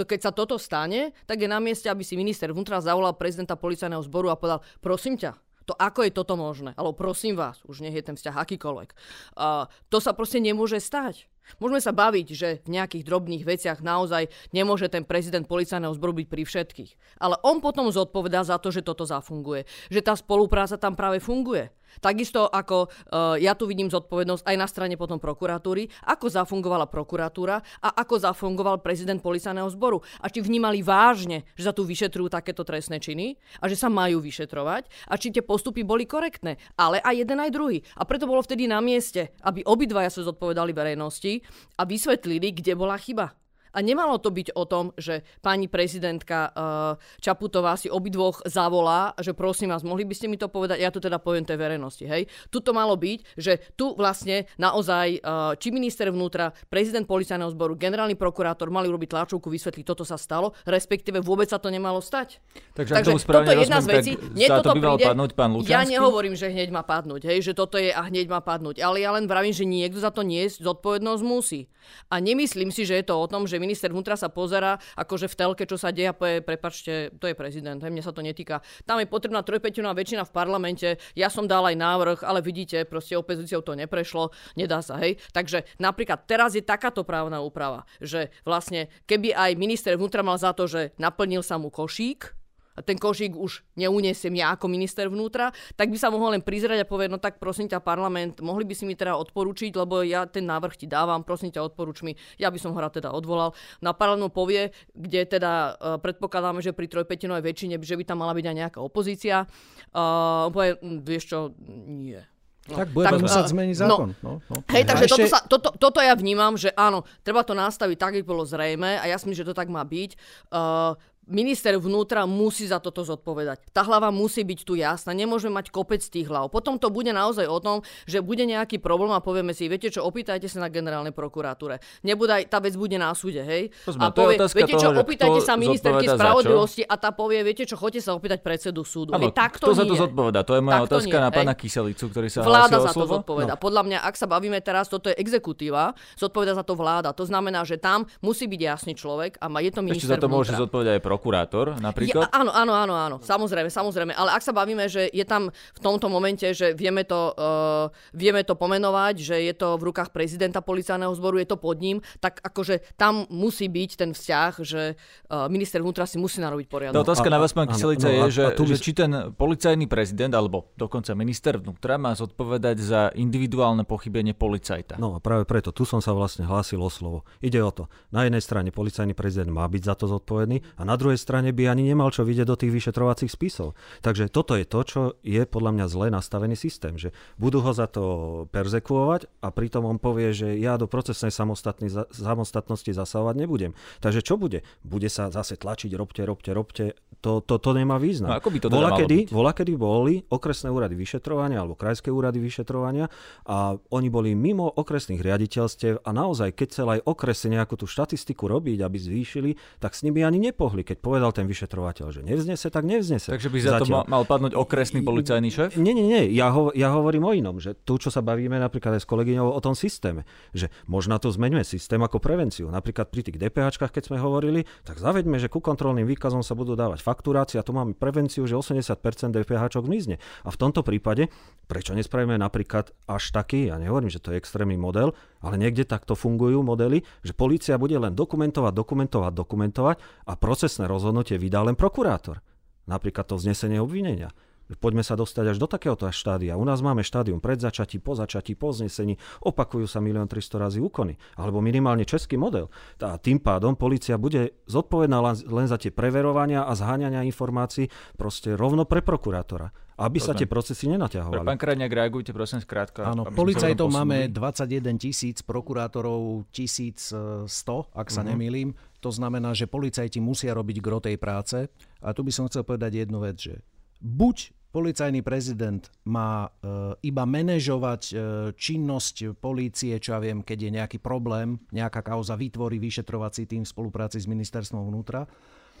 To keď sa toto stane, tak je na mieste, aby si minister vnútra zavolal prezidenta policajného zboru a povedal, prosím ťa, to ako je toto možné? Alebo prosím vás, už nech je ten vzťah akýkoľvek. Uh, to sa proste nemôže stať. Môžeme sa baviť, že v nejakých drobných veciach naozaj nemôže ten prezident policajného zboru byť pri všetkých. Ale on potom zodpovedá za to, že toto zafunguje. Že tá spolupráca tam práve funguje. Takisto ako uh, ja tu vidím zodpovednosť aj na strane potom prokuratúry, ako zafungovala prokuratúra a ako zafungoval prezident policajného zboru. A či vnímali vážne, že sa tu vyšetrujú takéto trestné činy a že sa majú vyšetrovať a či tie postupy boli korektné. Ale aj jeden aj druhý. A preto bolo vtedy na mieste, aby obidvaja sa zodpovedali verejnosti a vysvetlili, kde bola chyba. A nemalo to byť o tom, že pani prezidentka uh, Čaputová si obidvoch zavolá, že prosím vás, mohli by ste mi to povedať, ja to teda poviem tej verejnosti, hej. Tu to malo byť, že tu vlastne naozaj uh, či minister vnútra, prezident policajného zboru, generálny prokurátor mali urobiť tlačovku, vysvetliť, toto sa stalo, respektíve vôbec sa to nemalo stať. Takže, Takže toto je jedna z vecí. Nie toto mal príde, padnúť pán Lučanský? Ja nehovorím, že hneď má padnúť, hej, že toto je a hneď má padnúť, ale ja len vravím, že niekto za to nie zodpovednosť musí. A nemyslím si, že je to o tom, že minister vnútra sa pozera akože v telke, čo sa deje a prepačte, to je prezident, hej, mne sa to netýka. Tam je potrebná trojpeťová väčšina v parlamente, ja som dal aj návrh, ale vidíte, proste opozíciou to neprešlo, nedá sa, hej. Takže napríklad teraz je takáto právna úprava, že vlastne keby aj minister vnútra mal za to, že naplnil sa mu košík, ten košík už neunesiem ja ako minister vnútra, tak by sa mohol len prizrieť a povedať, no tak prosím ťa parlament, mohli by si mi teda odporučiť, lebo ja ten návrh ti dávam, prosím ťa odporuč mi, ja by som ho rád teda odvolal. Na parlament povie, kde teda uh, predpokladáme, že pri trojpetinovej väčšine, že by tam mala byť aj nejaká opozícia. Uh, povie, hm, vieš čo, nie. No, tak budeme tak, musieť zmeniť no, zákon. No, no, no. Hej, takže ešte... toto, sa, toto, toto ja vnímam, že áno, treba to nastaviť tak, aby bolo zrejme a ja si myslím, že to tak má byť. Uh, minister vnútra musí za toto zodpovedať. Tá hlava musí byť tu jasná, nemôžeme mať kopec tých hlav. Potom to bude naozaj o tom, že bude nejaký problém a povieme si, viete čo, opýtajte sa na generálnej prokuratúre. Nebude tá vec bude na súde, hej? Pozme, a povie, viete čo, toho, opýtajte sa ministerky spravodlivosti a tá povie, viete čo, chodte sa opýtať predsedu súdu. Ano, hej, tak to kto nie. za to zodpoveda? To je moja tak otázka nie, na pána Kyselicu, ktorý sa Vláda za to zodpoveda. No. Podľa mňa, ak sa bavíme teraz, toto je exekutíva, zodpoveda za to vláda. To znamená, že tam musí byť jasný človek a je to minister Ešte za to môže zodpovedať aj prokurátor, napríklad? Ja, áno, áno, áno, áno, samozrejme, samozrejme. Ale ak sa bavíme, že je tam v tomto momente, že vieme to, uh, vieme to pomenovať, že je to v rukách prezidenta policajného zboru, je to pod ním, tak akože tam musí byť ten vzťah, že uh, minister vnútra si musí narobiť poriadok. Tá otázka a, na vás, pán Kyselica, no, je, že, že či ten policajný prezident, alebo dokonca minister vnútra má zodpovedať za individuálne pochybenie policajta. No a práve preto, tu som sa vlastne hlásil o slovo. Ide o to, na jednej strane policajný prezident má byť za to zodpovedný a na druhej strane by ani nemal čo vidieť do tých vyšetrovacích spisov. Takže toto je to, čo je podľa mňa zle nastavený systém, že budú ho za to perzekuovať a pritom on povie, že ja do procesnej samostatnosti zasahovať nebudem. Takže čo bude? Bude sa zase tlačiť, robte, robte, robte. To, to, to nemá význam. No, ako by to teda bola, kedy, bola, kedy boli okresné úrady vyšetrovania alebo krajské úrady vyšetrovania a oni boli mimo okresných riaditeľstiev a naozaj, keď chcel aj okresy nejakú tú štatistiku robiť, aby zvýšili, tak s nimi ani nepohli. Keď povedal ten vyšetrovateľ, vyšetrovateľ, že nevznese, tak nevznese. Takže by za Zatiaľ. to mal, padnúť okresný policajný šéf? Nie, nie, nie. Ja, ho, ja hovorím o inom, že tu, čo sa bavíme napríklad aj s kolegyňou o tom systéme, že možno to zmeňme systém ako prevenciu. Napríklad pri tých DPH, keď sme hovorili, tak zaveďme, že ku kontrolným výkazom sa budú dávať fakturácie a tu máme prevenciu, že 80% DPH zmizne. A v tomto prípade, prečo nespravíme napríklad až taký, ja nehovorím, že to je extrémny model, ale niekde takto fungujú modely, že policia bude len dokumentovať, dokumentovať, dokumentovať a procesné rozhodnutie vydá len prokurátor. Napríklad to vznesenie obvinenia. Poďme sa dostať až do takéhoto štádia. U nás máme štádium pred začatí, po začatí, po znesení. Opakujú sa milión 300 razy úkony. Alebo minimálne český model. A tým pádom policia bude zodpovedná len za tie preverovania a zháňania informácií proste rovno pre prokurátora aby sa tie procesy nenaťahovali. Pán Krajňák, reagujte prosím skrátka. Áno, policajtov máme 21 tisíc, prokurátorov 1100, ak sa uh-huh. nemýlim. To znamená, že policajti musia robiť gro tej práce. A tu by som chcel povedať jednu vec, že buď policajný prezident má e, iba manažovať e, činnosť polície, čo ja viem, keď je nejaký problém, nejaká kauza vytvorí vyšetrovací tým v spolupráci s ministerstvom vnútra,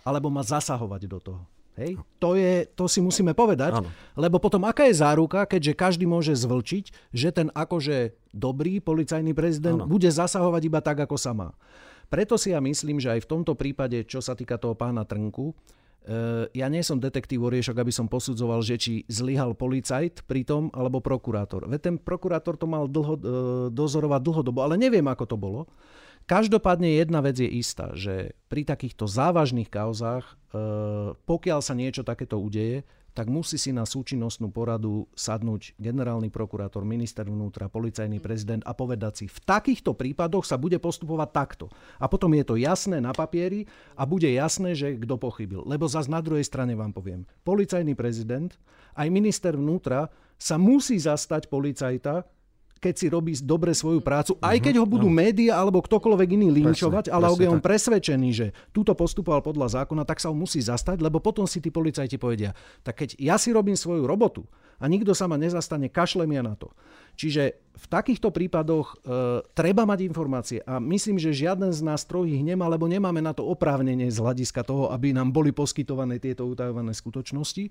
alebo má zasahovať do toho. Hej? To, je, to si musíme povedať, ano. lebo potom aká je záruka, keďže každý môže zvlčiť, že ten akože dobrý policajný prezident ano. bude zasahovať iba tak, ako sa má. Preto si ja myslím, že aj v tomto prípade, čo sa týka toho pána Trnku, ja nie som detektív oriešok, aby som posudzoval, že či zlyhal policajt pri tom, alebo prokurátor. Veď ten prokurátor to mal dlho, eh, dozorovať dlhodobo, ale neviem, ako to bolo. Každopádne jedna vec je istá, že pri takýchto závažných kauzách, eh, pokiaľ sa niečo takéto udeje, tak musí si na súčinnostnú poradu sadnúť generálny prokurátor, minister vnútra, policajný prezident a povedať si, v takýchto prípadoch sa bude postupovať takto. A potom je to jasné na papieri a bude jasné, že kto pochybil. Lebo zase na druhej strane vám poviem, policajný prezident, aj minister vnútra sa musí zastať policajta, keď si robí dobre svoju prácu, aj keď ho budú uh-huh. média alebo ktokoľvek iný linčovať, presne, ale ak je on presvedčený, že túto postupoval podľa zákona, tak sa ho musí zastať, lebo potom si tí policajti povedia, tak keď ja si robím svoju robotu a nikto sa ma nezastane, kašlem ja na to. Čiže v takýchto prípadoch e, treba mať informácie a myslím, že žiaden z nás ich nemá, lebo nemáme na to oprávnenie z hľadiska toho, aby nám boli poskytované tieto utajované skutočnosti.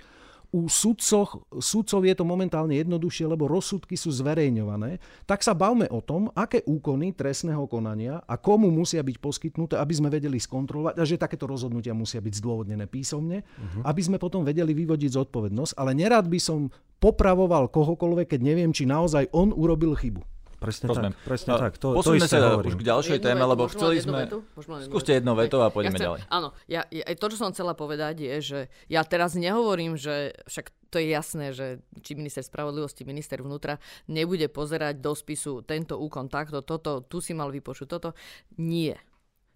U sudcoch, sudcov je to momentálne jednoduchšie, lebo rozsudky sú zverejňované. Tak sa bavme o tom, aké úkony trestného konania a komu musia byť poskytnuté, aby sme vedeli skontrolovať a že takéto rozhodnutia musia byť zdôvodnené písomne, uh-huh. aby sme potom vedeli vyvodiť zodpovednosť. Ale nerad by som popravoval kohokoľvek, keď neviem, či naozaj on urobil chybu. Presne Rozumiem. tak. Presne tak. To, to isté sa hovorím. už k ďalšej téme, lebo chceli sme... Skúste jednu vetu a pôjdeme ja ďalej. Áno, ja, ja, to, čo som chcela povedať, je, že ja teraz nehovorím, že však to je jasné, že či minister spravodlivosti, minister vnútra nebude pozerať do spisu tento úkon takto, toto, tu si mal vypočuť toto. Nie.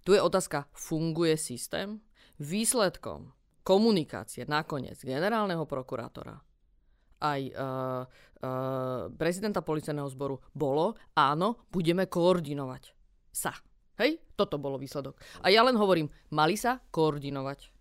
Tu je otázka, funguje systém? Výsledkom komunikácie nakoniec generálneho prokurátora aj uh, uh, prezidenta policajného zboru bolo, áno, budeme koordinovať sa. Hej? Toto bolo výsledok. A ja len hovorím, mali sa koordinovať.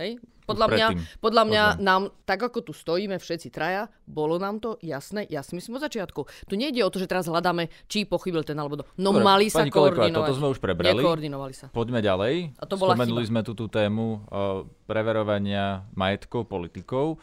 Hej? Podľa mňa, podľa mňa nám, tak ako tu stojíme všetci traja, bolo nám to jasné, ja si myslím od začiatku. Tu nejde o to, že teraz hľadáme, či pochybil ten alebo to. No Dobre, mali sa koordinovať. toto sme už prebrali. Nekoordinovali sa. Poďme ďalej. A to bola Spomenuli chyba. sme tu tú tému uh, preverovania majetkov politikov.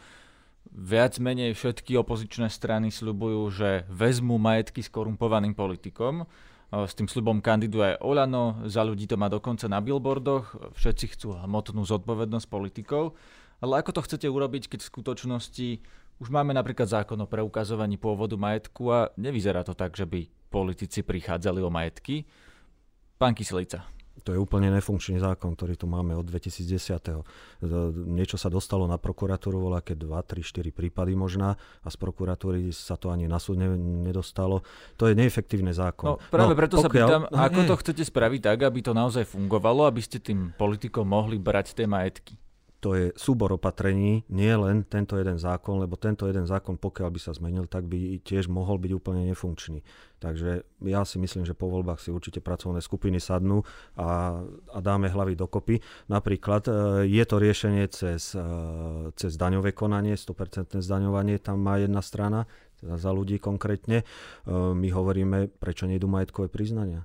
Viac menej všetky opozičné strany sľubujú, že vezmú majetky skorumpovaným politikom s tým slubom kandiduje Olano, za ľudí to má dokonca na billboardoch, všetci chcú hmotnú zodpovednosť politikov, ale ako to chcete urobiť, keď v skutočnosti už máme napríklad zákon o preukazovaní pôvodu majetku a nevyzerá to tak, že by politici prichádzali o majetky? Pán Kyselica. To je úplne nefunkčný zákon, ktorý tu máme od 2010. Niečo sa dostalo na prokuratúru, volá keď 2, 3, 4 prípady možná a z prokuratúry sa to ani na súd nedostalo. To je neefektívny zákon. No, práve no, preto pokiaľ... sa pýtam, no, ako to chcete spraviť tak, aby to naozaj fungovalo, aby ste tým politikom mohli brať tie majetky? To je súbor opatrení, nie len tento jeden zákon, lebo tento jeden zákon, pokiaľ by sa zmenil, tak by tiež mohol byť úplne nefunkčný. Takže ja si myslím, že po voľbách si určite pracovné skupiny sadnú a, a dáme hlavy dokopy. Napríklad e, je to riešenie cez, e, cez daňové konanie, 100% zdaňovanie, tam má jedna strana, teda za ľudí konkrétne. E, my hovoríme, prečo nejdu majetkové priznania.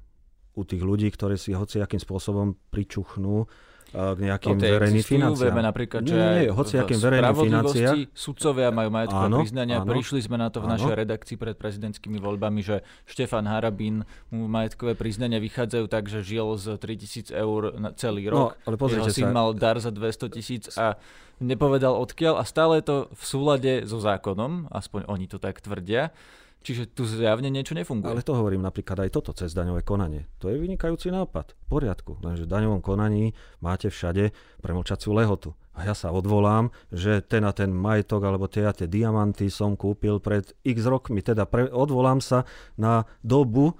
U tých ľudí, ktorí si hociakým spôsobom pričuchnú k nejakým no, verejným financiám. Vieme napríklad, že nie, nie, hoci akým verejným financiám. Sudcovia majú majetkové áno, priznania. Áno, Prišli sme na to v áno. našej redakcii pred prezidentskými voľbami, že Štefan Harabín mu majetkové priznania vychádzajú tak, že žil z 3000 eur na celý no, rok. No, ale Jeho syn sa... mal dar za 200 tisíc a nepovedal odkiaľ a stále je to v súlade so zákonom, aspoň oni to tak tvrdia. Čiže tu zjavne niečo nefunguje. Ale to hovorím napríklad aj toto cez daňové konanie. To je vynikajúci nápad. V poriadku. Lenže v daňovom konaní máte všade premlčaciu lehotu. A ja sa odvolám, že ten a ten majetok alebo tie a tie diamanty som kúpil pred x rokmi. Teda pre, odvolám sa na dobu,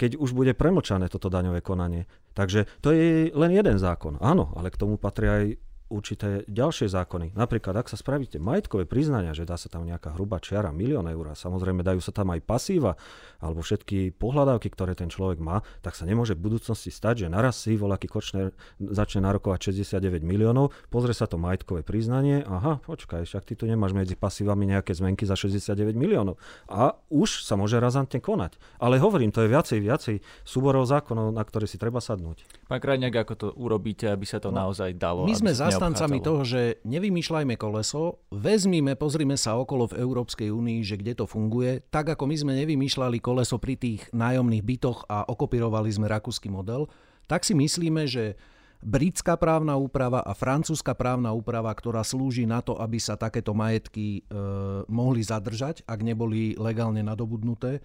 keď už bude premlčané toto daňové konanie. Takže to je len jeden zákon. Áno, ale k tomu patria aj určité ďalšie zákony. Napríklad, ak sa spravíte majetkové priznania, že dá sa tam nejaká hrubá čiara, milión eur, a samozrejme dajú sa tam aj pasíva, alebo všetky pohľadávky, ktoré ten človek má, tak sa nemôže v budúcnosti stať, že naraz si voľaký Kočner začne narokovať 69 miliónov, pozrie sa to majetkové priznanie, aha, počkaj, však ty tu nemáš medzi pasívami nejaké zmenky za 69 miliónov. A už sa môže razantne konať. Ale hovorím, to je viacej, viacej súborov zákonov, na ktoré si treba sadnúť. Pán Krajňák, ako to urobíte, aby sa to no, naozaj dalo? My sme zastancami toho, že nevymýšľajme koleso, vezmime, pozrime sa okolo v Európskej únii, že kde to funguje, tak ako my sme nevymýšľali koleso pri tých nájomných bytoch a okopírovali sme rakúsky model, tak si myslíme, že britská právna úprava a francúzska právna úprava, ktorá slúži na to, aby sa takéto majetky e, mohli zadržať, ak neboli legálne nadobudnuté,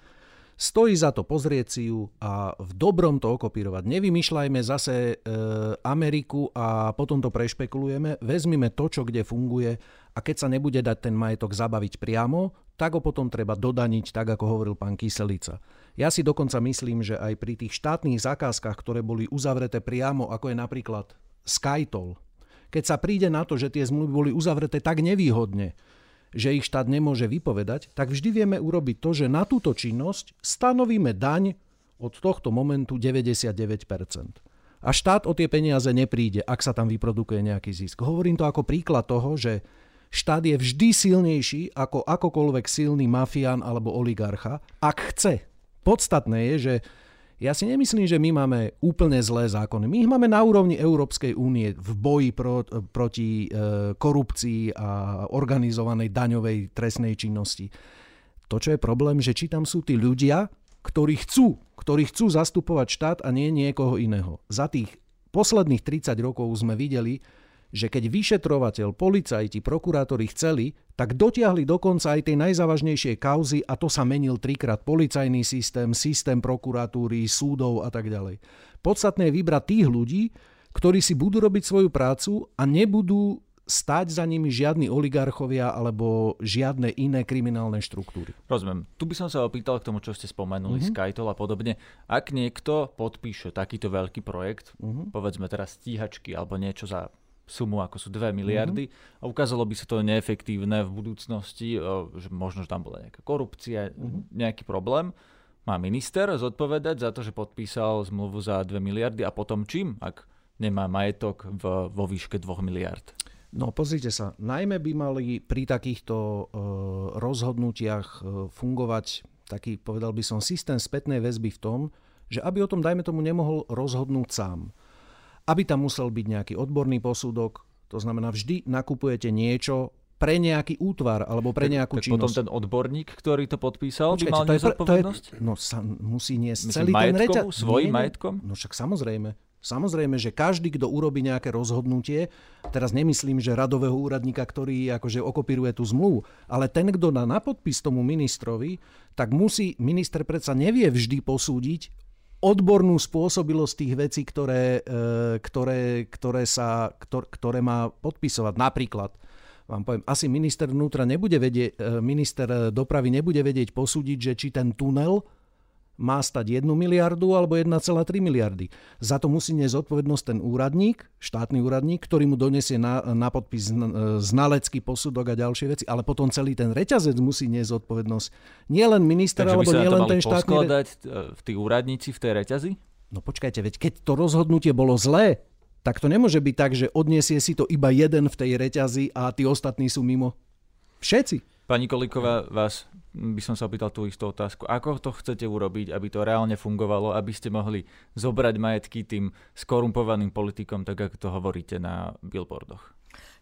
Stojí za to pozrieť si ju a v dobrom to okopírovať. Nevymýšľajme zase e, Ameriku a potom to prešpekulujeme. Vezmime to, čo kde funguje a keď sa nebude dať ten majetok zabaviť priamo, tak ho potom treba dodaniť, tak ako hovoril pán Kyselica. Ja si dokonca myslím, že aj pri tých štátnych zákazkách, ktoré boli uzavreté priamo, ako je napríklad Skytol, keď sa príde na to, že tie zmluvy boli uzavreté tak nevýhodne, že ich štát nemôže vypovedať, tak vždy vieme urobiť to, že na túto činnosť stanovíme daň od tohto momentu 99%. A štát o tie peniaze nepríde, ak sa tam vyprodukuje nejaký zisk. Hovorím to ako príklad toho, že štát je vždy silnejší ako akokoľvek silný mafián alebo oligarcha, ak chce. Podstatné je, že ja si nemyslím, že my máme úplne zlé zákony. My ich máme na úrovni Európskej únie v boji pro, proti e, korupcii a organizovanej daňovej trestnej činnosti. To, čo je problém, že či tam sú tí ľudia, ktorí chcú, ktorí chcú zastupovať štát a nie niekoho iného. Za tých posledných 30 rokov sme videli, že keď vyšetrovateľ, policajti, prokurátori chceli, tak dotiahli dokonca aj tej najzávažnejšie kauzy a to sa menil trikrát policajný systém, systém prokuratúry, súdov a tak ďalej. Podstatné je vybrať tých ľudí, ktorí si budú robiť svoju prácu a nebudú stať za nimi žiadni oligarchovia alebo žiadne iné kriminálne štruktúry. Rozumiem. Tu by som sa opýtal k tomu, čo ste spomenuli, mm-hmm. Skytol a podobne. Ak niekto podpíše takýto veľký projekt, mm-hmm. povedzme teraz stíhačky alebo niečo za sumu, ako sú 2 miliardy mm-hmm. a ukázalo by sa to neefektívne v budúcnosti, že možno, že tam bola nejaká korupcia, mm-hmm. nejaký problém, má minister zodpovedať za to, že podpísal zmluvu za 2 miliardy a potom čím, ak nemá majetok v, vo výške 2 miliard? No pozrite sa, najmä by mali pri takýchto e, rozhodnutiach e, fungovať taký, povedal by som, systém spätnej väzby v tom, že aby o tom, dajme tomu, nemohol rozhodnúť sám. Aby tam musel byť nejaký odborný posudok, to znamená, vždy nakupujete niečo pre nejaký útvar alebo pre nejakú tak, tak činnosť. potom ten odborník, ktorý to podpísal, Počkajte, by mal to je, to je, No sa musí niesť celý ten reťaz. Svojím majetkom? No však samozrejme. Samozrejme, že každý, kto urobí nejaké rozhodnutie, teraz nemyslím, že radového úradníka, ktorý akože okopíruje tú zmluvu, ale ten, kto dá na podpis tomu ministrovi, tak musí, minister predsa nevie vždy posúdiť odbornú spôsobilosť tých vecí, ktoré, e, ktoré, ktoré, sa, ktoré má podpisovať. Napríklad, vám poviem, asi minister vnútra nebude vedieť, e, minister dopravy nebude vedieť posúdiť, že či ten tunel má stať 1 miliardu alebo 1,3 miliardy. Za to musí niesť zodpovednosť ten úradník, štátny úradník, ktorý mu donesie na, na podpis znalecký posudok a ďalšie veci, ale potom celý ten reťazec musí niesť zodpovednosť. Nie len minister, Takže alebo nie len ten štátny... Takže v tí úradníci v tej reťazi? No počkajte, veď keď to rozhodnutie bolo zlé, tak to nemôže byť tak, že odniesie si to iba jeden v tej reťazi a tí ostatní sú mimo. Všetci. Pani Kolíková, vás by som sa opýtal tú istú otázku. Ako to chcete urobiť, aby to reálne fungovalo, aby ste mohli zobrať majetky tým skorumpovaným politikom, tak ako to hovoríte na billboardoch?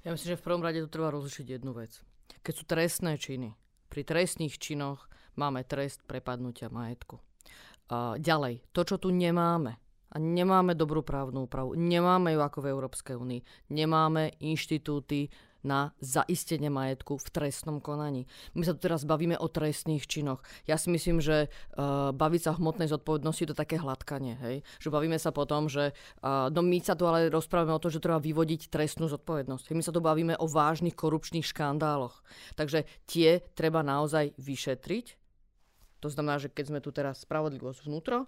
Ja myslím, že v prvom rade tu treba rozlišiť jednu vec. Keď sú trestné činy, pri trestných činoch máme trest prepadnutia majetku. A ďalej, to, čo tu nemáme, a nemáme dobrú právnu úpravu, nemáme ju ako v Európskej únii, nemáme inštitúty, na zaistenie majetku v trestnom konaní. My sa tu teraz bavíme o trestných činoch. Ja si myslím, že uh, baviť sa hmotnej zodpovednosti je to také hladkanie. Hej? Že bavíme sa potom, že uh, no my sa tu ale rozprávame o tom, že treba vyvodiť trestnú zodpovednosť. My sa tu bavíme o vážnych korupčných škandáloch. Takže tie treba naozaj vyšetriť. To znamená, že keď sme tu teraz spravodlivosť vnútro,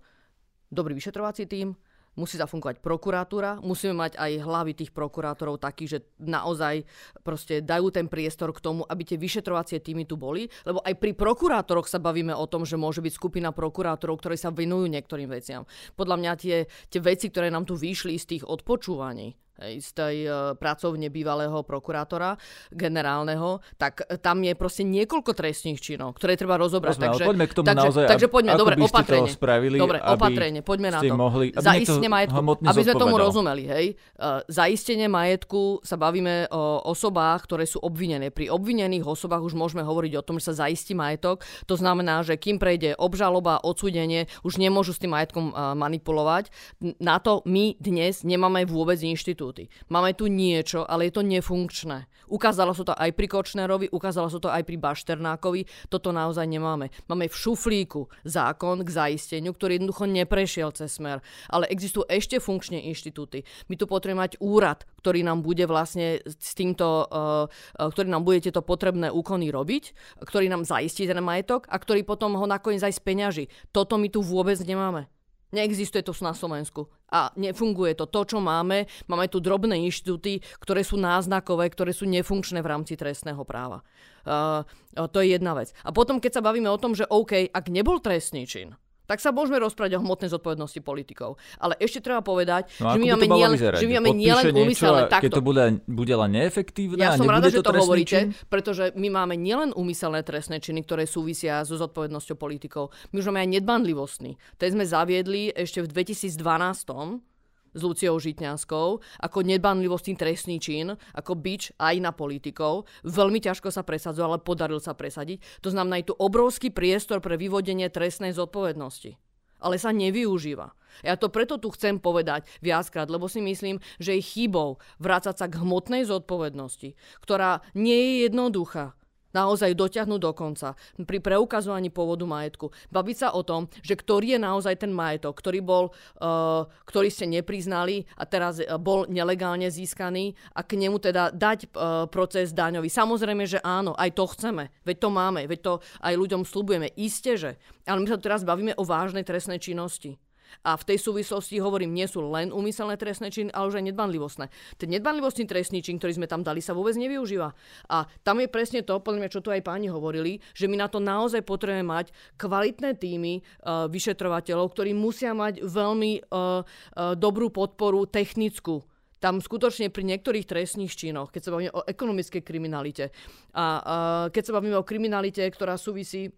dobrý vyšetrovací tým, musí zafungovať prokuratúra, musíme mať aj hlavy tých prokurátorov takí, že naozaj proste dajú ten priestor k tomu, aby tie vyšetrovacie týmy tu boli, lebo aj pri prokurátoroch sa bavíme o tom, že môže byť skupina prokurátorov, ktorí sa venujú niektorým veciam. Podľa mňa tie, tie veci, ktoré nám tu vyšli z tých odpočúvaní, z tej uh, pracovne bývalého prokurátora generálneho, tak tam je proste niekoľko trestných činov, ktoré treba rozobrať. Rozumiem, takže, poďme k tomu takže, naozaj, takže poďme, ako dobre, by opatrenie. To spravili, dobre, opatrenie, poďme na to. Mohli, aby Zaistenie majetku, aby sme tomu rozumeli, hej. Uh, zaistenie majetku sa bavíme o osobách, ktoré sú obvinené. Pri obvinených osobách už môžeme hovoriť o tom, že sa zaistí majetok. To znamená, že kým prejde obžaloba, odsúdenie, už nemôžu s tým majetkom uh, manipulovať. Na to my dnes nemáme vôbec inštitúty. Máme tu niečo, ale je to nefunkčné. Ukázalo sa to aj pri Kočnerovi, ukázalo sa to aj pri Bašternákovi. Toto naozaj nemáme. Máme v šuflíku zákon k zaisteniu, ktorý jednoducho neprešiel cez smer. Ale existujú ešte funkčne inštitúty. My tu potrebujeme mať úrad, ktorý nám bude vlastne s týmto, uh, ktorý nám bude tieto potrebné úkony robiť, ktorý nám zaistí ten majetok a ktorý potom ho nakoniec aj speňaží. Toto my tu vôbec nemáme. Neexistuje to na Slovensku a nefunguje to. To, čo máme, máme tu drobné inštitúty, ktoré sú náznakové, ktoré sú nefunkčné v rámci trestného práva. Uh, to je jedna vec. A potom, keď sa bavíme o tom, že OK, ak nebol trestný čin, tak sa môžeme rozprávať o hmotnej zodpovednosti politikov. Ale ešte treba povedať, no, že my máme nielen, že my máme nielen úmyselné takto. Keď to bude, bude len neefektívne Ja som rada, že to, to hovoríte, čin? pretože my máme nielen úmyselné trestné činy, ktoré súvisia so zodpovednosťou politikov. My už máme aj nedbanlivostný. Ten sme zaviedli ešte v 2012 s Luciou Žitňanskou ako nedbanlivostný trestný čin, ako bič aj na politikov. Veľmi ťažko sa presadzoval, ale podaril sa presadiť. To znamená, je tu obrovský priestor pre vyvodenie trestnej zodpovednosti. ale sa nevyužíva. Ja to preto tu chcem povedať viackrát, lebo si myslím, že je chybou vrácať sa k hmotnej zodpovednosti, ktorá nie je jednoduchá naozaj dotiahnuť do konca pri preukazovaní pôvodu majetku. Baviť sa o tom, že ktorý je naozaj ten majetok, ktorý, bol, uh, ktorý ste nepriznali a teraz uh, bol nelegálne získaný a k nemu teda dať uh, proces daňový. Samozrejme, že áno, aj to chceme, veď to máme, veď to aj ľuďom slúbujeme. Isté, že. Ale my sa teraz bavíme o vážnej trestnej činnosti. A v tej súvislosti hovorím, nie sú len úmyselné trestné činy, ale už aj nedbanlivostné. Ten nedbanlivostný trestný čin, ktorý sme tam dali, sa vôbec nevyužíva. A tam je presne to, podľa mňa, čo tu aj páni hovorili, že my na to naozaj potrebujeme mať kvalitné týmy uh, vyšetrovateľov, ktorí musia mať veľmi uh, uh, dobrú podporu technickú tam skutočne pri niektorých trestných činoch, keď sa bavíme o ekonomickej kriminalite a uh, keď sa bavíme o kriminalite, ktorá súvisí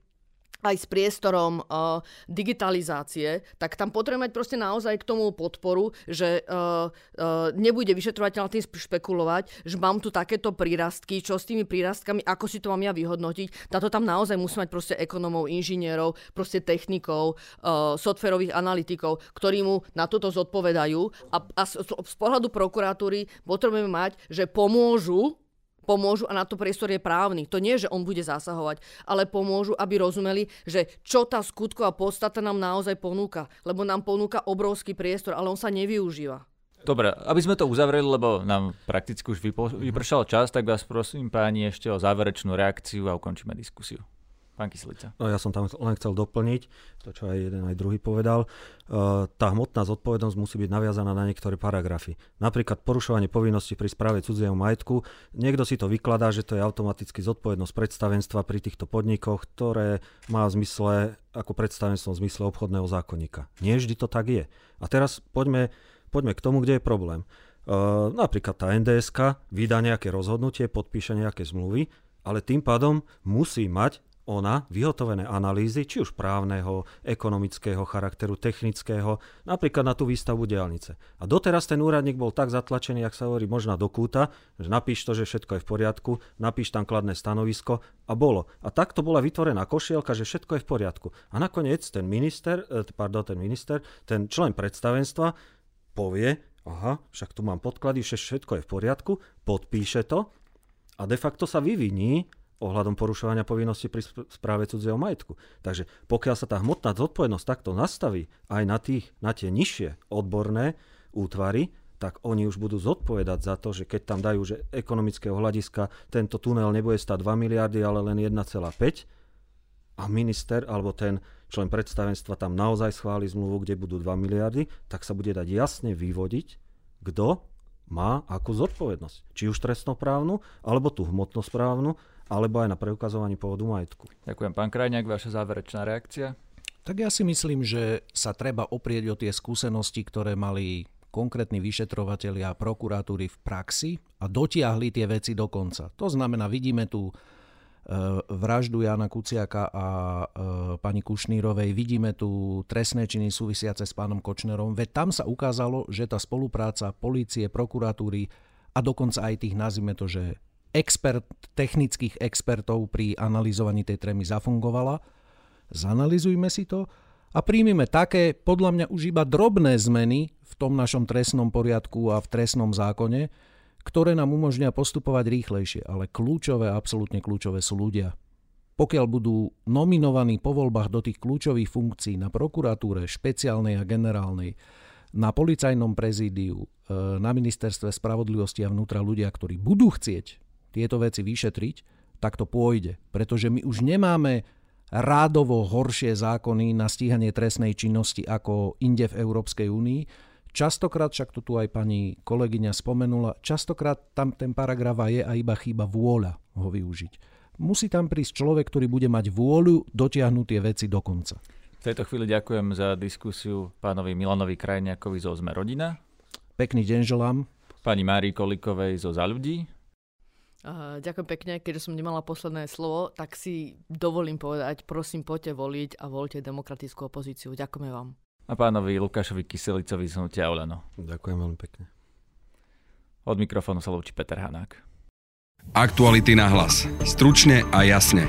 aj s priestorom uh, digitalizácie, tak tam potrebujeme mať proste naozaj k tomu podporu, že uh, uh, nebude vyšetrovateľ tým špekulovať, že mám tu takéto prírastky, čo s tými prírastkami, ako si to mám ja vyhodnotiť. Na to tam naozaj musí mať proste ekonomov, inžinierov, proste technikov, uh, softverových analytikov, ktorí mu na toto zodpovedajú. A, a z, z pohľadu prokuratúry potrebujeme mať, že pomôžu pomôžu a na to priestor je právny. To nie, že on bude zasahovať, ale pomôžu, aby rozumeli, že čo tá skutková podstata nám naozaj ponúka. Lebo nám ponúka obrovský priestor, ale on sa nevyužíva. Dobre, aby sme to uzavreli, lebo nám prakticky už vypo- vypršal čas, tak vás prosím páni ešte o záverečnú reakciu a ukončíme diskusiu. Pán Kyslica. No ja som tam len chcel doplniť to, čo aj jeden aj druhý povedal. Uh, tá hmotná zodpovednosť musí byť naviazaná na niektoré paragrafy. Napríklad porušovanie povinnosti pri správe cudzieho majetku. Niekto si to vykladá, že to je automaticky zodpovednosť predstavenstva pri týchto podnikoch, ktoré má v zmysle ako predstavenstvo v zmysle obchodného zákonníka. Nie vždy to tak je. A teraz poďme, poďme k tomu, kde je problém. Uh, napríklad tá NDS vydá nejaké rozhodnutie, podpíše nejaké zmluvy, ale tým pádom musí mať ona vyhotovené analýzy, či už právneho, ekonomického charakteru, technického, napríklad na tú výstavbu diálnice. A doteraz ten úradník bol tak zatlačený, ak sa hovorí, možno do kúta, že napíš to, že všetko je v poriadku, napíš tam kladné stanovisko a bolo. A takto bola vytvorená košielka, že všetko je v poriadku. A nakoniec ten minister, eh, pardon, ten minister, ten člen predstavenstva povie, aha, však tu mám podklady, že všetko je v poriadku, podpíše to a de facto sa vyviní ohľadom porušovania povinnosti pri správe cudzieho majetku. Takže pokiaľ sa tá hmotná zodpovednosť takto nastaví aj na, tých, na tie nižšie odborné útvary, tak oni už budú zodpovedať za to, že keď tam dajú, že ekonomického hľadiska tento tunel nebude stať 2 miliardy, ale len 1,5 a minister alebo ten člen predstavenstva tam naozaj schváli zmluvu, kde budú 2 miliardy, tak sa bude dať jasne vyvodiť, kto má akú zodpovednosť. Či už trestnoprávnu, alebo tú hmotnosprávnu, alebo aj na preukazovaní pôvodu majetku. Ďakujem. Pán Krajňák, vaša záverečná reakcia? Tak ja si myslím, že sa treba oprieť o tie skúsenosti, ktoré mali konkrétni vyšetrovatelia a prokuratúry v praxi a dotiahli tie veci do konca. To znamená, vidíme tu e, vraždu Jana Kuciaka a e, pani Kušnírovej, vidíme tu trestné činy súvisiace s pánom Kočnerom, veď tam sa ukázalo, že tá spolupráca polície, prokuratúry a dokonca aj tých, nazvime to, že expert, technických expertov pri analyzovaní tej trémy zafungovala. Zanalizujme si to a príjmime také, podľa mňa už iba drobné zmeny v tom našom trestnom poriadku a v trestnom zákone, ktoré nám umožnia postupovať rýchlejšie, ale kľúčové, absolútne kľúčové sú ľudia. Pokiaľ budú nominovaní po voľbách do tých kľúčových funkcií na prokuratúre, špeciálnej a generálnej, na policajnom prezídiu, e, na ministerstve spravodlivosti a vnútra ľudia, ktorí budú chcieť tieto veci vyšetriť, tak to pôjde. Pretože my už nemáme rádovo horšie zákony na stíhanie trestnej činnosti ako inde v Európskej únii. Častokrát, však to tu aj pani kolegyňa spomenula, častokrát tam ten paragraf je a iba chýba vôľa ho využiť. Musí tam prísť človek, ktorý bude mať vôľu dotiahnuť tie veci do konca. V tejto chvíli ďakujem za diskusiu pánovi Milanovi Krajniakovi zo Zme rodina. Pekný deň želám. Pani Márii Kolikovej zo Za ľudí. Uh, ďakujem pekne, keďže som nemala posledné slovo, tak si dovolím povedať, prosím, poďte voliť a voľte demokratickú opozíciu. Ďakujeme vám. A pánovi Lukášovi Kyselicovi z Hnutia Oleno. Ďakujem veľmi pekne. Od mikrofónu sa lúči Peter Hanák. Aktuality na hlas. Stručne a jasne.